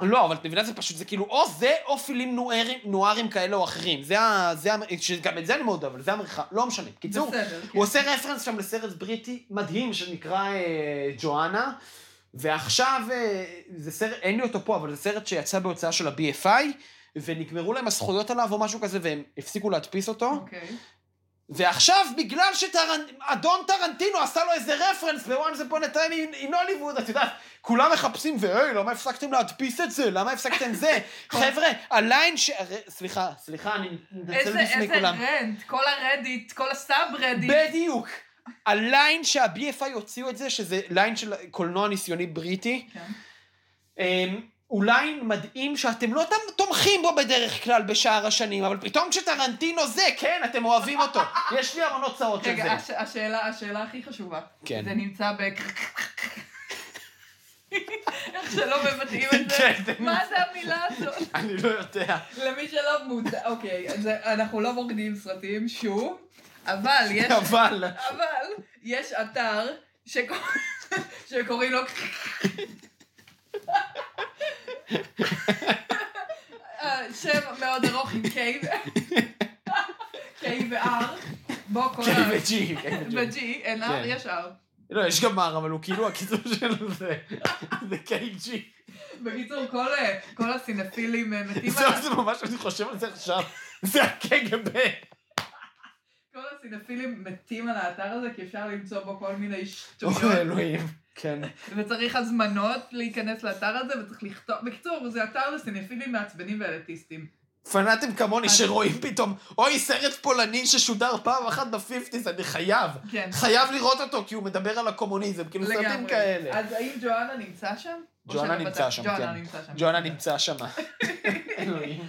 לא, אבל את מבינה, זה פשוט, זה כאילו, או זה, או פילים נוארים, נוארים כאלה או אחרים. זה ה... זה ה... שגם את זה אני מאוד אוהב, אבל זה המרחב, לא משנה. קיצור, בסדר, כן. הוא עושה רפרנס שם לסרט בריטי מדהים שנקרא אה, ג'ואנה, ועכשיו, אה, זה סרט, אין לי אותו פה, אבל זה סרט שיצא בהוצאה של ה-BFI, ונגמרו להם הזכויות עליו או משהו כזה, והם הפסיקו להדפיס אותו. אוקיי. ועכשיו, בגלל שאדון טרנטינו עשה לו איזה רפרנס ב-once upon a time in, Hollywood, את יודעת, כולם מחפשים, והי, למה הפסקתם להדפיס את זה? למה הפסקתם זה? חבר'ה, ה line ש... סליחה, סליחה, אני מתנצל איזה בפני איזה כולם. rant, כל ה Reddit, כל ה sub Reddit. בדיוק. ה line שה-BFI הוציאו את זה, שזה line של קולנוע ניסיוני בריטי, כן. line מדהים שאתם לא תומכים בו בדרך כלל בשאר השנים, אבל פתאום כשטרנטינו זה, כן, אתם אוהבים אותו. יש לי המון הוצאות של רגע, זה. הש- השאלה, השאלה הכי חשובה. כן. זה נמצא ב... איך שלא מבטאים את זה. כן, מה זה המילה הזאת? אני לא יודע. למי שלא מודע, אוקיי, אנחנו לא מורידים סרטים, שוב, אבל יש, אבל... אבל יש אתר שקור- שקוראים לו... אה, שם מאוד ארוך עם K ו- K ו-R, בוא כל כן, ה... ו-G, ו-G. אין R, כן. יש R. לא, יש גם R, אבל הוא כאילו הקיצור של זה. זה KG. בקיצור, כל, אה, הסינפילים אה, מתים זהו, על... זה ממש, אני חושב על זה עכשיו. זה הקג"ב. כל הסינפילים מתים על האתר הזה, כי אפשר למצוא בו כל מיני אוי, שטויות. אלוהים. כן. וצריך הזמנות להיכנס לאתר הזה, וצריך לכתוב... בקיצור, זה אתר לסינפילים מעצבנים ואליטיסטים. פנאטים כמוני שרואים פתאום, אוי, סרט פולני ששודר פעם אחת ב fifties, אני חייב. כן. חייב לראות אותו, כי הוא מדבר על הקומוניזם, כאילו סרטים. כאלה. אז האם ג'ואנה נמצא שם? או ג'ואנה נמצא? שם, כן. ג'ואנה נמצא שם.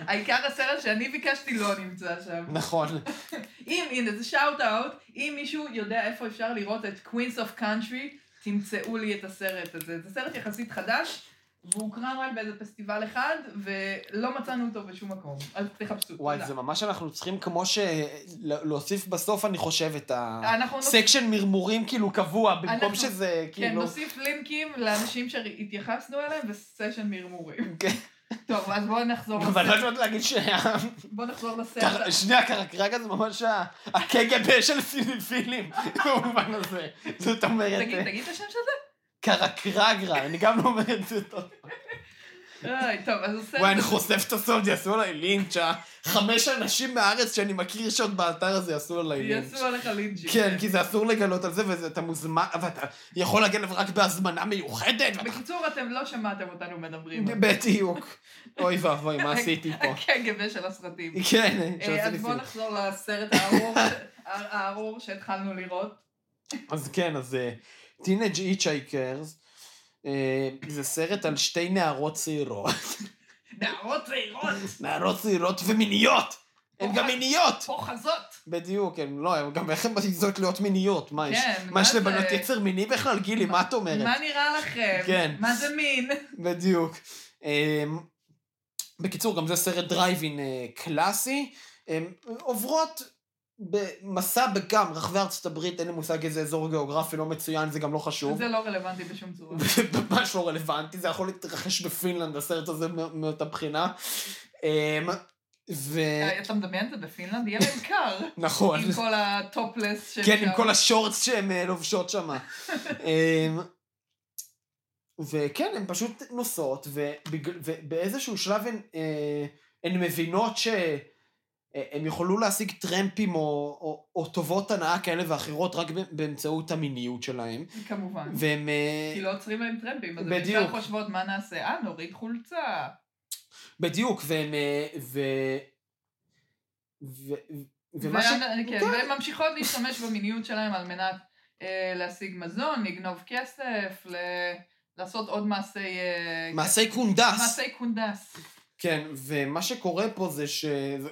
העיקר הסרט שאני ביקשתי לא נמצא שם. נכון. אם, הנה, זה shout out, אם מישהו יודע איפה אפשר לראות את Queens of Country, תמצאו לי את הסרט הזה. זה סרט יחסית חדש, והוא הוקרן רק באיזה פסטיבל אחד, ולא מצאנו אותו בשום מקום. אז תחפשו. וואי, תודה. זה ממש אנחנו צריכים כמו ש... להוסיף בסוף, אני חושב, את הסקשן מרמורים כאילו קבוע, במקום אנחנו- שזה כן, כאילו... נוסיף לינקים לאנשים שהתייחסנו אליהם וסשן מרמורים. כן. טוב, אז בואו נחזור אבל לא לסרט. יודעת להגיד שה... בואו נחזור לסרט. שנייה, קרקרגה זה ממש הקג"ב של סיניפילים, במובן הזה. זאת אומרת, תגיד, תגיד את השם של זה? קרקרגרה, אני גם לא אומר את זה טוב. טוב, אז הסרט... וואי, אני חושף את הסוד, יעשו עליי לינץ', חמש אנשים מהארץ שאני מכיר שעוד באתר הזה יעשו עליי לינץ'. יעשו עליך לינג'י. כן, כי זה אסור לגלות על זה, ואתה מוזמן, ואתה יכול להגיע לזה רק בהזמנה מיוחדת. בקיצור, אתם לא שמעתם אותנו מדברים. בדיוק. אוי ואבוי, מה עשיתי פה? הקג"ב של הסרטים. כן, אה, שעושה אז לי בואו. נחזור לסרט הארור שהתחלנו לראות. אז כן, אז Teenage Hitchhikers, זה סרט על שתי נערות צעירות. נערות צעירות, נערות צעירות ומיניות! הן גם מיניות! פוחזות. בדיוק, הן לא, הן גם איך הן מעיזות להיות מיניות? מה, יש כן, מה יש? לבנות יצר מיני בכלל? גילי, מה את אומרת? מה נראה לכם? כן. מה זה מין? בדיוק. אמ, בקיצור, גם זה סרט דרייבין אה, קלאסי. הם עוברות במסע בגם רחבי ארצות הברית, אין לי מושג איזה אזור גיאוגרפי לא מצוין, זה גם לא חשוב. זה לא רלוונטי בשום צורה. ממש לא רלוונטי, זה יכול להתרחש בפינלנד, הסרט הזה מא- מאותה בחינה. אמ, ו... אה, אתה מדמיין את זה בפינלנד? יהיה להם קר. נכון. עם כל הטופלס של כן, עם כל השורטס שהן אה, לובשות שם. אמ, וכן, הן פשוט נוסעות. ובאיזשהו שלב הן, אה, הן מבינות שהן יוכלו להשיג טרמפים או, או, או טובות הנאה כאלה ואחרות רק באמצעות המיניות שלהם. כמובן. והן... אה, כי לא עוצרים להם טרמפים, אז בדיוק. ישר חושבות מה נעשה? אה, נוריד חולצה. בדיוק, והן... אה, ו... ו... ומה ש... והן- כן, והן ממשיכות להשתמש במיניות שלהם על מנת אה, להשיג מזון, לגנוב כסף, ל- לעשות עוד מעשי... אה, מעשי קונדס. מעשי קונדס. כן, ומה שקורה פה זה ש...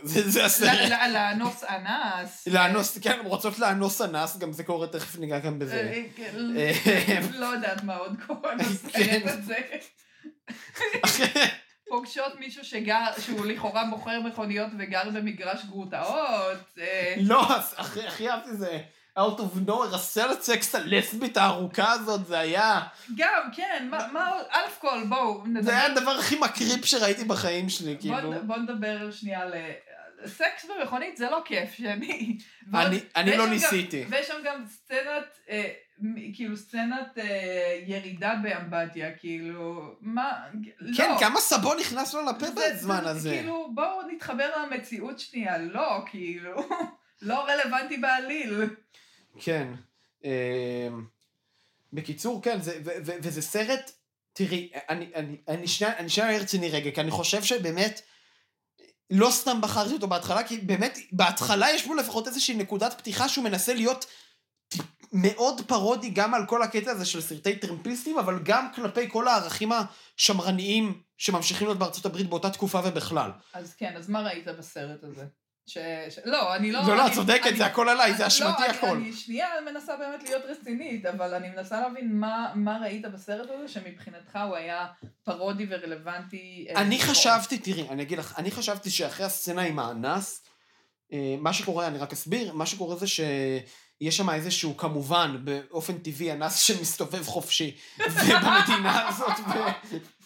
זה, זה, הסרט. לאנוס אנס. לאנוס, כן, רוצות לאנוס אנס, גם זה קורה, תכף ניגע גם בזה. אה, כן, אה, לא יודעת מה עוד קורה כן. בסרט הזה. פוגשות מישהו שגר, שהוא לכאורה מוכר מכוניות וגר במגרש גרוטאות. אה, לא, הכי אהבתי זה Out of nowhere, הסרט סקס הלסבית הארוכה הזאת, זה היה... גם, כן, מה, עוד? אלף כל, בואו נדבר. זה היה הדבר הכי מקריפ שראיתי בחיים שלי, כאילו. נ- בוא נדבר שנייה על... אה, סקס במכונית זה לא כיף, שאני... אני- לא ניסיתי. ויש שם גם סצנת, אה, כאילו סצנת אה, ירידה באמבטיה, כאילו, מה... כן, לא. כמה סבון נכנס לו לפה בזמן זה- הזה. כאילו, בואו נתחבר למציאות שנייה, לא, כאילו, לא רלוונטי בעליל. כן. אמ, בקיצור, כן, זה, ו, ו, וזה סרט, תראי, אני, אני, אני שנייה, אני רציני רגע, כי אני חושב שבאמת, לא סתם בחרתי אותו בהתחלה, כי באמת, בהתחלה יש בו לפחות איזושהי נקודת פתיחה שהוא מנסה להיות מאוד פרודי גם על כל הקטע הזה של סרטי טרמפיסטים, אבל גם כלפי כל הערכים השמרניים שממשיכים להיות בארצות הברית באותה תקופה ובכלל. אז כן, אז מה ראית בסרט הזה? ש... ש... לא, אני לא... לא, לא, אני- את צודקת, אני- זה הכל עליי, זה לא, אשמתי אני- הכל. אני שנייה מנסה באמת להיות רצינית, אבל אני מנסה להבין מה, מה ראית בסרט הזה שמבחינתך הוא היה פרודי ורלוונטי. אה, אני לראות. חשבתי, תראי, אני אגיד לך, אני חשבתי שאחרי הסצנה עם האנס, אה, מה שקורה, אני רק אסביר, מה שקורה זה שיש שם איזשהו, כמובן, באופן טבעי, אנס שמסתובב חופשי, ובמדינה הזאת.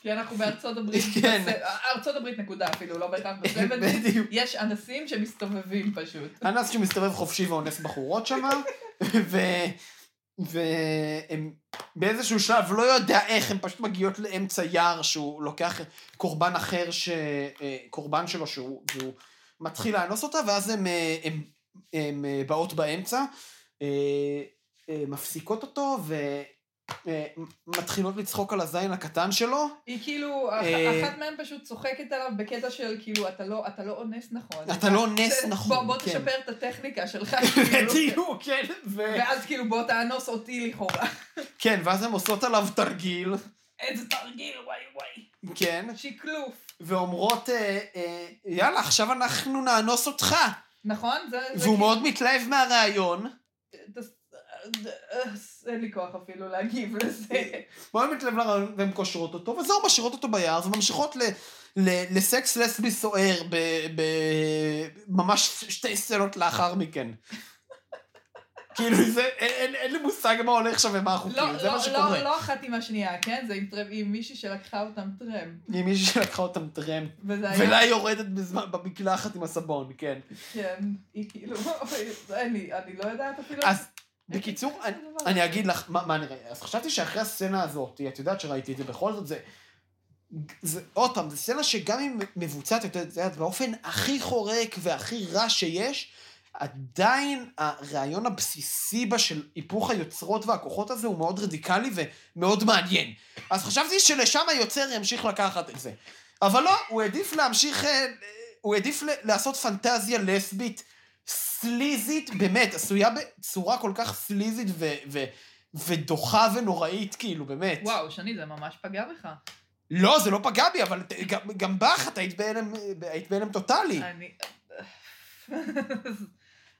כי אנחנו בארצות הברית. כן. ארצות הברית נקודה אפילו, לא בהכרח. בדיוק. יש אנסים שמסתובבים פשוט. אנס שמסתובב חופשי ואונס בחורות שם, ו... והם באיזשהו שלב, לא יודע איך, הן פשוט מגיעות לאמצע יער שהוא לוקח קורבן אחר, ש... אה, קורבן שלו שהוא, והוא מתחיל לאנוס אותה, ואז הן אה, אה, באות באמצע, מפסיקות אותו, ומתחילות לצחוק על הזין הקטן שלו. היא כאילו, אח- אה, אחת מהן פשוט צוחקת עליו בקטע של כאילו, אתה לא, אתה לא אונס נכון. אתה לא אונס נכון, בוא, בוא כן. תשפר את הטכניקה שלך. כאילו. בדיוק, כן, ו... ואז כאילו בוא תאנוס אותי לכאורה. כן, ואז הן עושות עליו תרגיל, איזה תרגיל, וואי וואי. כן, שיקלוף. ואומרות, אה, אה, יאללה, עכשיו אנחנו נאנוס אותך. נכון? זה... זה והוא מאוד מתלהב מהרעיון. אין לי כוח אפילו להגיב לזה. מאוד מתלהב לרעיון, והן קושרות אותו, וזהו, משאירות אותו ביער, וממשיכות ל, לסקס לסבי סוער, ממש שתי סצנות לאחר מכן. כאילו, זה, אין, אין, לי מושג מה הולך שם ומה החוקים, לא, זה לא, מה לא, שקורה. לא אחת עם השנייה, כן? זה עם טרמפ, עם מישהי שלקחה אותם טרמפ. עם מישהי שלקחה אותם טרמפ, היה... ולה היא יורדת בזמן, במקלחת עם הסבון, כן. כן, היא כאילו... לי, אני לא יודעת אפילו... אז בקיצור, אני, אני. אגיד לך, מה, מה נראה, אז חשבתי שאחרי הסצנה הזאת, את יודעת שראיתי את זה, בכל זאת זה, זה, עוד פעם, זו סצנה שגם אם מבוצעת, את יודעת, באופן הכי חורק והכי רע שיש, עדיין הרעיון הבסיסי בה של היפוך היוצרות והכוחות הזה הוא מאוד רדיקלי ומאוד מעניין. אז חשבתי שלשם היוצר ימשיך לקחת את זה. אבל לא, הוא העדיף להמשיך, אה, הוא העדיף לעשות פנטזיה לסבית סליזית, באמת, עשויה בצורה כל כך סליזית ו- ו- ודוחה ונוראית, כאילו, באמת. וואו, שני, זה ממש פגע בך. לא, זה לא פגע בי, אבל גם, גם בך את היית בהלם, היית בהלם טוטאלי. אני...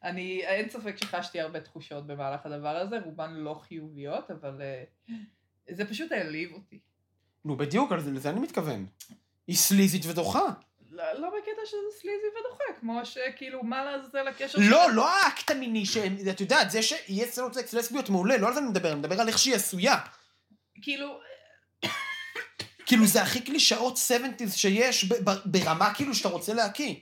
אני, אין ספק שחשתי הרבה תחושות במהלך הדבר הזה, רובן לא חיוביות, אבל אה, זה פשוט העליב אותי. נו, בדיוק, לזה אני מתכוון. היא סליזית ודוחה. לא, לא בקטע שזה סליזי ודוחה, כמו שכאילו, מה לעזאזל הקשר לא, לא האקט המיני שהם, את יודעת, זה שיהיה סצנות סקס לסביות מעולה, לא על זה אני מדבר, אני מדבר על איך שהיא עשויה. כאילו, כאילו, זה הכי קלישאות 70's שיש, ברמה כאילו שאתה רוצה להקיא.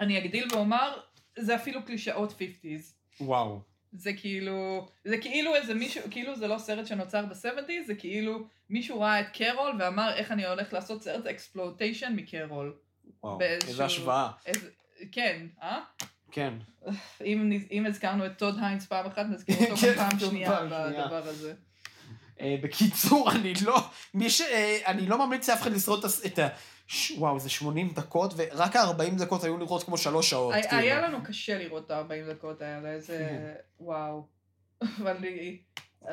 אני אגדיל ואומר, זה אפילו קלישאות 50's. וואו. זה כאילו, זה כאילו איזה מישהו, כאילו זה לא סרט שנוצר ב-70, זה כאילו מישהו ראה את קרול ואמר איך אני הולך לעשות סרט exploitation מקרול. וואו, באיזשהו- איזה השוואה. איזה, כן, אה? כן. אם, אם הזכרנו את טוד היינס פעם אחת, נזכיר אותו כן, פעם שנייה. בדבר הזה. אה, בקיצור, אני לא... מי ש... אה, אני לא ממליץ לאף אחד לשרוד את ה... ש- וואו, זה 80 דקות, ורק ה-40 דקות היו נראות כמו שלוש שעות. היה- כאילו. היה לנו קשה לראות את ה-40 דקות האלה, איזה... וואו. אבל לי-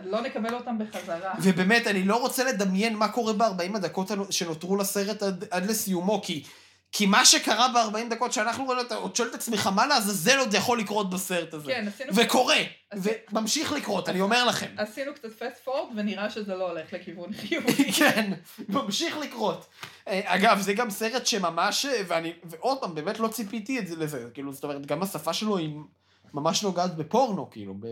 לא נקבל אותם בחזרה. ובאמת, אני לא רוצה לדמיין מה קורה ב-40 הדקות שנותרו לסרט עד, עד לסיומו, כי, כי מה שקרה ב-40 דקות שאנחנו רואים, אתה עוד שואל את עצמך, מה לעזאזל עוד יכול לקרות בסרט הזה? כן, עשינו... וקורה, אז- וממשיך לקרות, אני אומר לכם. עשינו קצת פסט פורד ונראה שזה לא הולך לכיוון חיובי. כן, ממשיך לקרות. אה, אגב, זה גם סרט שממש, אה, ואני, ועוד פעם, באמת לא ציפיתי את זה לזה, כאילו, זאת אומרת, גם השפה שלו היא ממש נוגעת בפורנו, כאילו, ב...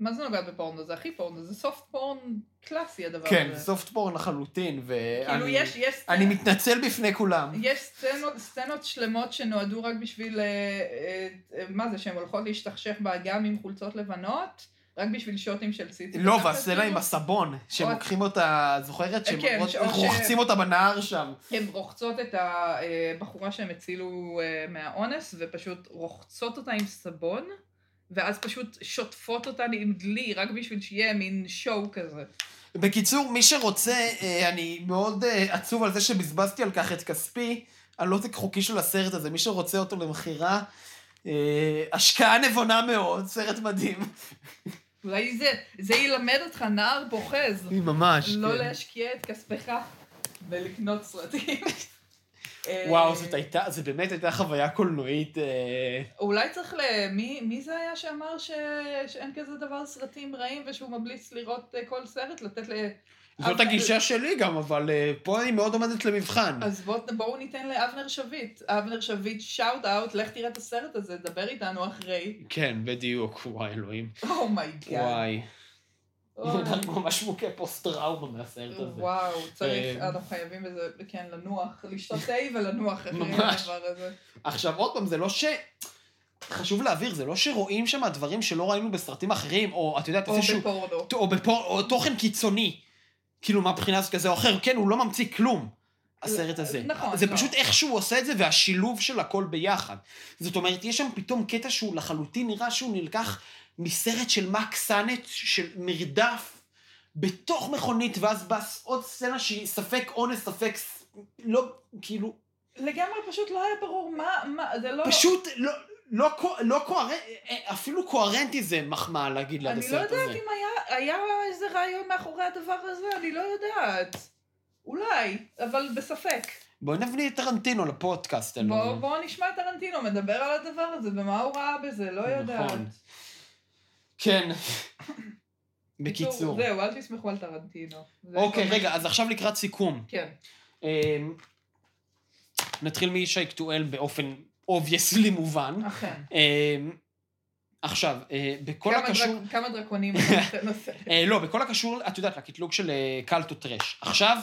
מה זה נוגע בפורנו? זה הכי פורנו, זה סופט פורן קלאסי הדבר כן, הזה. סופט פורן לחלוטין, ואני כאילו יש, יש, אני מתנצל בפני כולם. יש סצנות, סצנות שלמות שנועדו רק בשביל, אה, אה, אה, מה זה, שהן הולכות להשתכשך באגם עם חולצות לבנות, רק בשביל שוטים של ציצי. לא, והסצנה. עם הסבון, שהם לוקחים אותה, זוכרת? שהם כן, עוד- ש- או ש- רוחצים אותה בנהר שם. הן רוחצות את הבחורה שהם הצילו מהאונס, ופשוט רוחצות אותה עם סבון, ואז פשוט שוטפות אותה עם דלי, רק בשביל שיהיה מין שואו כזה. בקיצור, מי שרוצה, אה, אני מאוד אה, עצוב על זה שבזבזתי על כך את כספי, על עותק חוקי של הסרט הזה. מי שרוצה אותו למכירה, אה, השקעה נבונה מאוד, סרט מדהים. אולי זה, זה ילמד אותך נער בוחז, ממש, לא כן. להשקיע את כספך ולקנות סרטים. אה, וואו, זאת הייתה, זה באמת הייתה חוויה קולנועית. אה, אולי צריך ל... מי, מי זה היה שאמר ש... שאין כזה דבר סרטים רעים ושהוא ממליץ לראות אה, כל סרט? לתת ל... זאת הגישה שלי גם, אבל פה אני מאוד עומדת למבחן. אז בוא, בואו ניתן לאבנר שביט. אבנר שביט, שאוט אאוט, לך תראה את הסרט הזה, דבר איתנו אחרי. Oh כן, בדיוק, וואי אלוהים. oh my god. וואי. אני ממש מוכה פוסט-טראומה מהסרט הזה. וואו, צריך, אה, אנחנו חייבים בזה, כן, לנוח, לשתות תה ולנוח אחרי. הדבר הזה. עכשיו, עוד פעם, זה לא ש... חשוב להבהיר, זה לא שרואים שם דברים שלא ראינו בסרטים אחרים, או את יודעת, או איזשהו... בפורנו. או, בפור... או תוכן קיצוני. כאילו, מהבחינה הזאת כזה או אחר. כן, הוא לא ממציא כלום, הסרט הזה. נכון, זה לא. פשוט איך שהוא עושה את זה, והשילוב של הכל ביחד. זאת אומרת, יש שם פתאום קטע שהוא לחלוטין נראה שהוא נלקח מסרט של מאק סאנט, של מרדף, בתוך מכונית, ואז בא עוד סצנה שהיא ספק אונס, ספק... לא, כאילו, לגמרי פשוט לא היה ברור מה, מה, זה לא... פשוט לא... לא, לא קוהרנטי, אפילו קוהרנטי זה מחמאה להגיד ליד אני לא הסרט הזה. יודעת אם היה, היה איזה רעיון מאחורי הדבר הזה, אני לא יודעת. אולי, אבל בספק. בואי נביא את טרנטינו לפודקאסט. בואו בוא נשמע את טרנטינו מדבר על הדבר הזה, ומה הוא ראה בזה, לא נכון. יודעת. כן. בקיצור. זהו, אל תסמכו על טרנטינו. אוקיי, רגע, אז עכשיו לקראת סיכום. כן. אמ, נתחיל מישי קטואל באופן אובייסלי מובן. אכן. אמ, עכשיו, אה, בכל הקשור... כמה דרקונים אתה לסרט. אה, לא, בכל הקשור, את יודעת, לקטלוג של אה, קלטו טרש. עכשיו,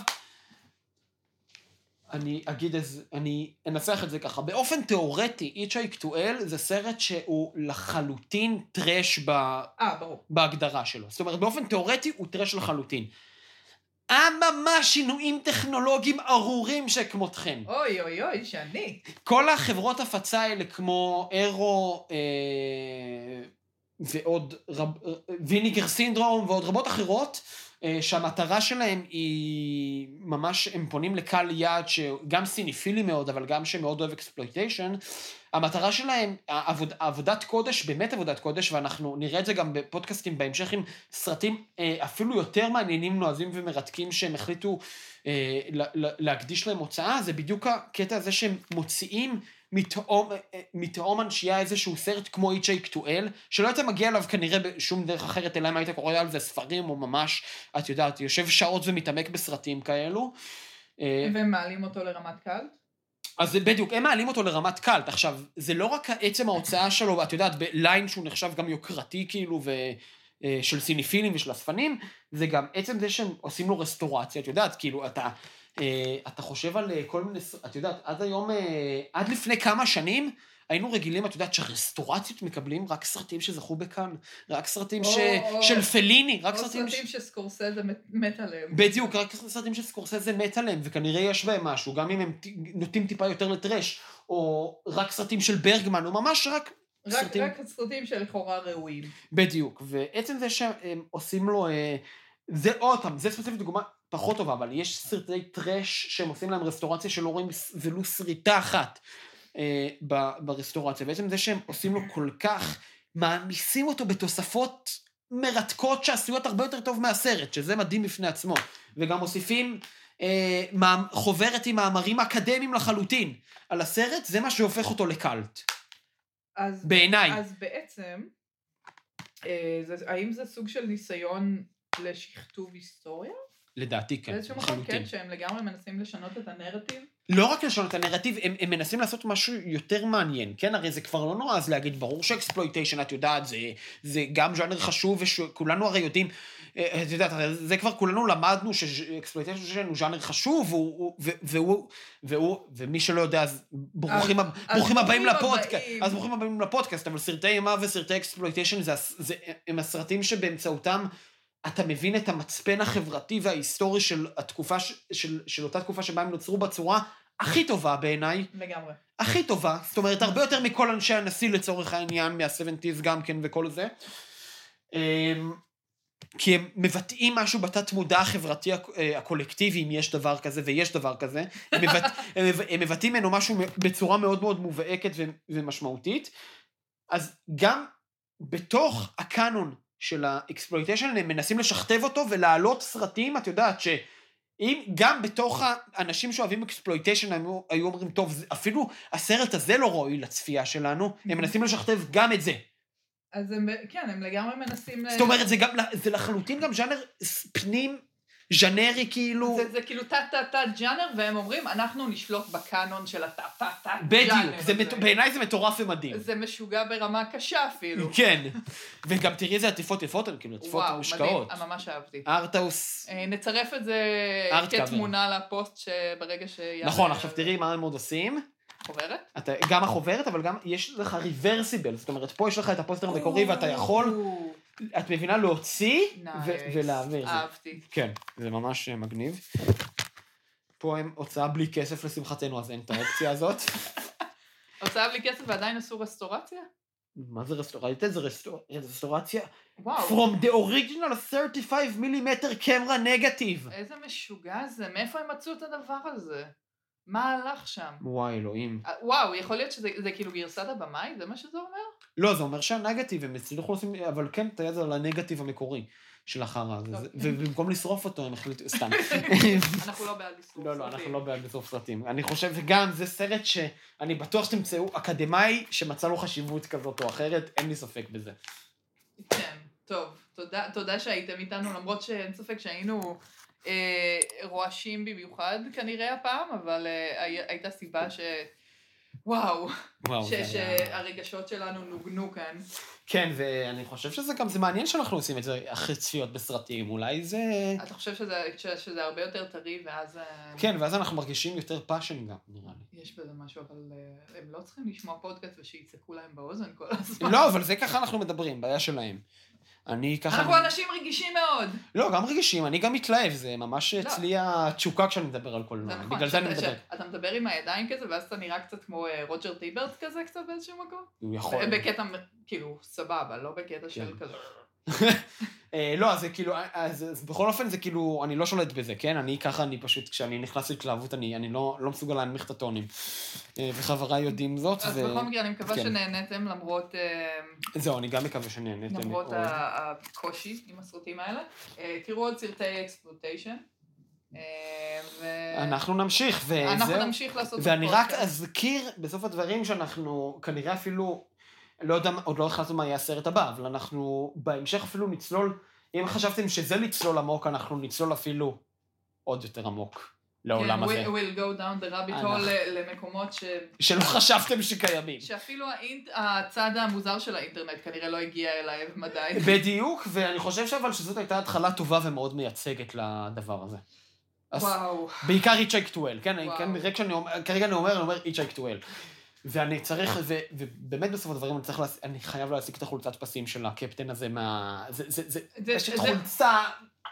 אני אגיד איזה, אני אנסח את זה ככה. באופן תיאורטי, איצ'י קטואל זה סרט שהוא לחלוטין טרש ב... אה. בהגדרה שלו. זאת אומרת, באופן תיאורטי הוא טרש לחלוטין. אממה שינויים טכנולוגיים ארורים שכמותכם. אוי אוי אוי, שאני. כל החברות הפצה האלה כמו אירו אה, ועוד רב, ויניגר סינדרום ועוד רבות אחרות, אה, שהמטרה שלהם היא ממש, הם פונים לקהל יעד שגם סיניפילי מאוד, אבל גם שמאוד אוהב exploitation. המטרה שלהם, העבוד, עבודת קודש, באמת עבודת קודש, ואנחנו נראה את זה גם בפודקאסטים בהמשך עם סרטים אה, אפילו יותר מעניינים, נועזים ומרתקים שהם החליטו אה, להקדיש להם הוצאה, זה בדיוק הקטע הזה שהם מוציאים מתהום, אה, מתהום הנשייה איזשהו סרט כמו H.A.Q.L, שלא היית מגיע אליו כנראה בשום דרך אחרת, אלא אם היית קורא על זה ספרים, או ממש, את יודעת, יושב שעות ומתעמק בסרטים כאלו. אה, והם מעלים אותו לרמת קלט. אז בדיוק, הם מעלים אותו לרמת קלט. עכשיו, זה לא רק עצם ההוצאה שלו, את יודעת, בליין שהוא נחשב גם יוקרתי כאילו, ו... אה, של סיניפילים ושל אספנים, זה גם עצם זה שהם עושים לו רסטורציה, את יודעת, כאילו, אתה, אה, אתה חושב על אה, כל מיני, את יודעת, עד היום, אה, עד לפני כמה שנים, היינו רגילים, את יודעת, שהרסטורציות מקבלים רק סרטים שזכו בכאן, רק סרטים ש... או- או- של פליני, רק או סרטים... ש... סרטים שסקורסזה מת- מת עליהם. בדיוק, רק סרטים שסקורסזה מת עליהם, וכנראה יש בהם משהו, גם אם הם נוטים טיפה יותר לטרש, או רק סרטים של ברגמן, או ממש רק רק סרטים... רק סרטים שלכאורה ראויים. בדיוק, ועצם זה שהם עושים לו, אה, זה עוד פעם, זה ספציפית דוגמה פחות טובה, אבל יש סרטי טראש שהם עושים להם רסטורציה שלא רואים ולו שריטה אחת אה, ברסטורציה. בעצם זה שהם עושים לו כל כך, מעמיסים אותו בתוספות מרתקות שעשויות הרבה יותר טוב מהסרט, שזה מדהים בפני עצמו. וגם מוסיפים אה, חוברת עם מאמרים אקדמיים לחלוטין על הסרט, זה מה שהופך אותו לקאלט, אז בעיניי. אז בעצם, אה, זה- האם זה סוג של ניסיון לשכתוב היסטוריה? לדעתי כן, באיזשהו מקום כן, שהם לגמרי מנסים לשנות את הנרטיב? לא רק לשנות את הנרטיב, הם, הם מנסים לעשות משהו יותר מעניין, כן? הרי זה כבר לא נורא אז להגיד, ברור ש exploitation, את יודעת, זה, זה גם ז'אנר חשוב, וכולנו הרי יודעים, אה, את יודעת, זה כבר כולנו למדנו ש exploitation הוא ז'אנר חשוב, והוא, הוא- ו- והוא, והוא, ומי שלא יודע, אז ברוכים, אז- הבא- אז הבאים ברוכים לפודקאסט, הבאים. אז ברוכים הבאים לפודקאסט, אבל סרטי אימה וסרטי exploitation זה, זה, הם הסרטים שבאמצעותם אתה מבין את המצפן החברתי וההיסטורי של התקופה, של, של אותה תקופה שבה הם נוצרו בצורה הכי טובה בעיניי, לגמרי. הכי טובה, זאת אומרת, הרבה יותר מכל אנשי הנשיא לצורך העניין, מה-70's גם כן וכל זה. אמ, כי הם מבטאים משהו בתת מודע החברתי אה, הקולקטיבי, אם יש דבר כזה, ויש דבר כזה. הם, מבט, הם, מבט, הם מבטאים ממנו משהו בצורה מאוד מאוד מובהקת ומשמעותית. אז גם בתוך הקאנון של ה exploitation, הם מנסים לשכתב אותו ולהעלות סרטים, את יודעת ש... אם גם בתוך האנשים שאוהבים exploitation היו, היו אומרים, טוב, אפילו הסרט הזה לא ראוי לצפייה שלנו, הם מנסים לשכתב גם את זה. אז הם, כן, הם לגמרי מנסים... זאת אומרת, זה, גם, זה לחלוטין גם ז'אנר פנים, ז'אנרי כאילו... זה, זה כאילו תת-תת-תת ג'אנר, והם אומרים, אנחנו נשלוט בקאנון של התת-תת-תת ג'אנר. בדיוק, זה הזה." מט... בעיניי זה מטורף ומדהים. זה משוגע ברמה קשה אפילו. כן. וגם תראי איזה עטיפות יפות הן, כאילו, עטיפות וואו, מושקעות. מדהים, ממש אהבתי. ארטהאוס, אה, נצרף את זה. כתמונה לפוסט שברגע שיעלה... נכון, עכשיו תראי מה הם עוד עושים. חוברת? אתה, גם החוברת, אבל גם יש לך ריברסיבל, זאת אומרת, פה יש לך את הפוסטר המקורי ואתה יכול, את מבינה, להוציא ו-. ולהעביר. זה- אהבתי. כן, זה ממש אה, מגניב. פה הם הוצאה בלי כסף לשמחתנו, אז אין את האופציה הזאת. הוצאה בלי כסף ועדיין עשו רסטורציה? מה זה רסטורציה? רסטור- רסטורציה? וואו. From the original 35 מילימטר קמרה נגטיב. איזה משוגע זה, מאיפה הם מצאו את הדבר הזה? מה הלך שם? וואי, אלוהים. אה, וואו, יכול להיות שזה זה כאילו גרסת הבמאי? זה מה שזה אומר? לא, זה אומר שהנגטיב, הם הצליחו לשים, אבל כן, את היד על הנגטיב המקורי של החרא הזה. זה- ובמקום לשרוף אותו, הם החליטו, סתם. אנחנו לא בעד לשרוף לא, לא, סרטים. אנחנו לא בעד לשרוף סרטים. אני חושב, וגם זה סרט שאני בטוח שתמצאו אקדמאי שמצא לו חשיבות כזאת או אחרת, אין לי ספק בזה. כן, טוב. תודה, תודה שהייתם איתנו, למרות שאין ספק שהיינו רועשים במיוחד כנראה הפעם, אבל אה, הי, הייתה סיבה ש... וואו, וואו, ש. שהרגשות שלנו נוגנו כאן. כן, ואני חושב שזה גם, זה מעניין שאנחנו עושים את זה אחרי צפיות בסרטים, אולי זה... אתה חושב שזה, שזה הרבה יותר טרי, ואז... אה, כן, ואז אנחנו מרגישים יותר passion גם, נראה לי. יש בזה משהו, אבל אה, הם לא צריכים לשמוע פודקאסט ושיצעקו להם באוזן כל הזמן. לא, אבל זה ככה אנחנו מדברים, בעיה שלהם. אני ככה... אנחנו אנשים רגישים מאוד. לא, גם רגישים, אני גם מתלהב, זה ממש לא. אצלי התשוקה כשאני מדבר על קולנוע, זה נכון, בגלל זה אני מדבר. שאתה מדבר עם הידיים כזה, ואז אתה נראה קצת כמו אה, רוג'ר איברט כזה, קצת באיזשהו מקום. הוא יכול... בקטע, כאילו, סבבה, לא בקטע של כן. כזה. אה, לא, אז זה כאילו, אז, אז בכל אופן זה כאילו, אני לא שולט בזה, כן? אני ככה, אני פשוט, כשאני נכנס להתלהבות, אני, אני לא, לא מסוגל להנמיך את הטונים. אה, וחבריי יודעים זאת, אז בכל מקרה, אני מקווה כן. שנהניתם למרות אה, זהו, אני גם מקווה שנהניתם. למרות. ה- הקושי עם הסרטים האלה. אה, תראו עוד סרטי אקספלוטיישן. אנחנו נמשיך, אנחנו וזהו. נמשיך לעשות ואני רק. אזכיר בסוף הדברים שאנחנו כנראה אפילו, לא יודע, עוד לא החלטנו מה יהיה הסרט הבא, אבל אנחנו בהמשך אפילו נצלול, אם חשבתם שזה לצלול עמוק, אנחנו נצלול אפילו עוד יותר עמוק לעולם כן, הזה, we- we'll go down the rabbit hole למקומות ש... שלא חשבתם שקיימים. שאפילו. הצד המוזר של האינטרנט כנראה לא הגיע אליי עדיין. בדיוק, ואני חושב שאבל שזאת הייתה התחלה טובה ומאוד מייצגת לדבר הזה. וואו. בעיקר Hitchhike to Hell, כן? כן, כרגע אני אומר, אני אומר Hitchhike to Hell. ואני צריך, ו- ובאמת בסוף הדברים אני צריך, להס... אני חייב להשיג את החולצת פסים של הקפטן הזה מה... זה, זה, זה, זה- יש את זה- חולצה...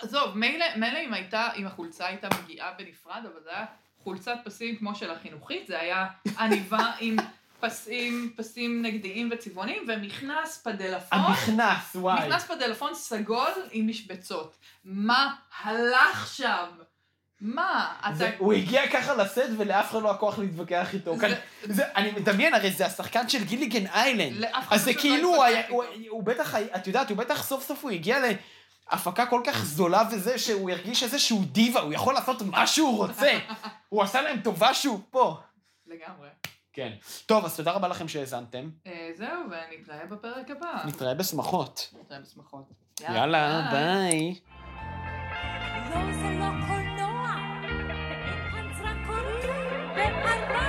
עזוב, מילא מילא אם הייתה, אם החולצה הייתה מגיעה בנפרד, אבל זה היה חולצת פסים כמו של החינוכית, זה היה עניבה עם פסים, פסים נגדיים וצבעוניים, ומכנס פדלפון, המכנס, וואי. מכנס פדלפון סגול עם משבצות. מה הלך שם? מה? אתה... זה, הוא הגיע ככה לסט ולאף אחד לא הכוח להתווכח איתו. זה- כאן, זה, אני מדמיין, הרי זה השחקן של גיליגן איילנד. לאף אחד אז זה לא כאילו, הוא, היה, הוא. הוא בטח, את יודעת, הוא בטח סוף סוף הוא הגיע להפקה כל כך זולה וזה, שהוא הרגיש איזה שהוא דיבה, הוא יכול לעשות מה שהוא רוצה. הוא עשה להם טובה שהוא פה. לגמרי. כן. טוב, אז תודה רבה לכם שהאזנתם. אה, זהו, ונתראה בפרק הבא. נתראה בשמחות. נתראה בשמחות. יאללה, ביי. לא Arroz.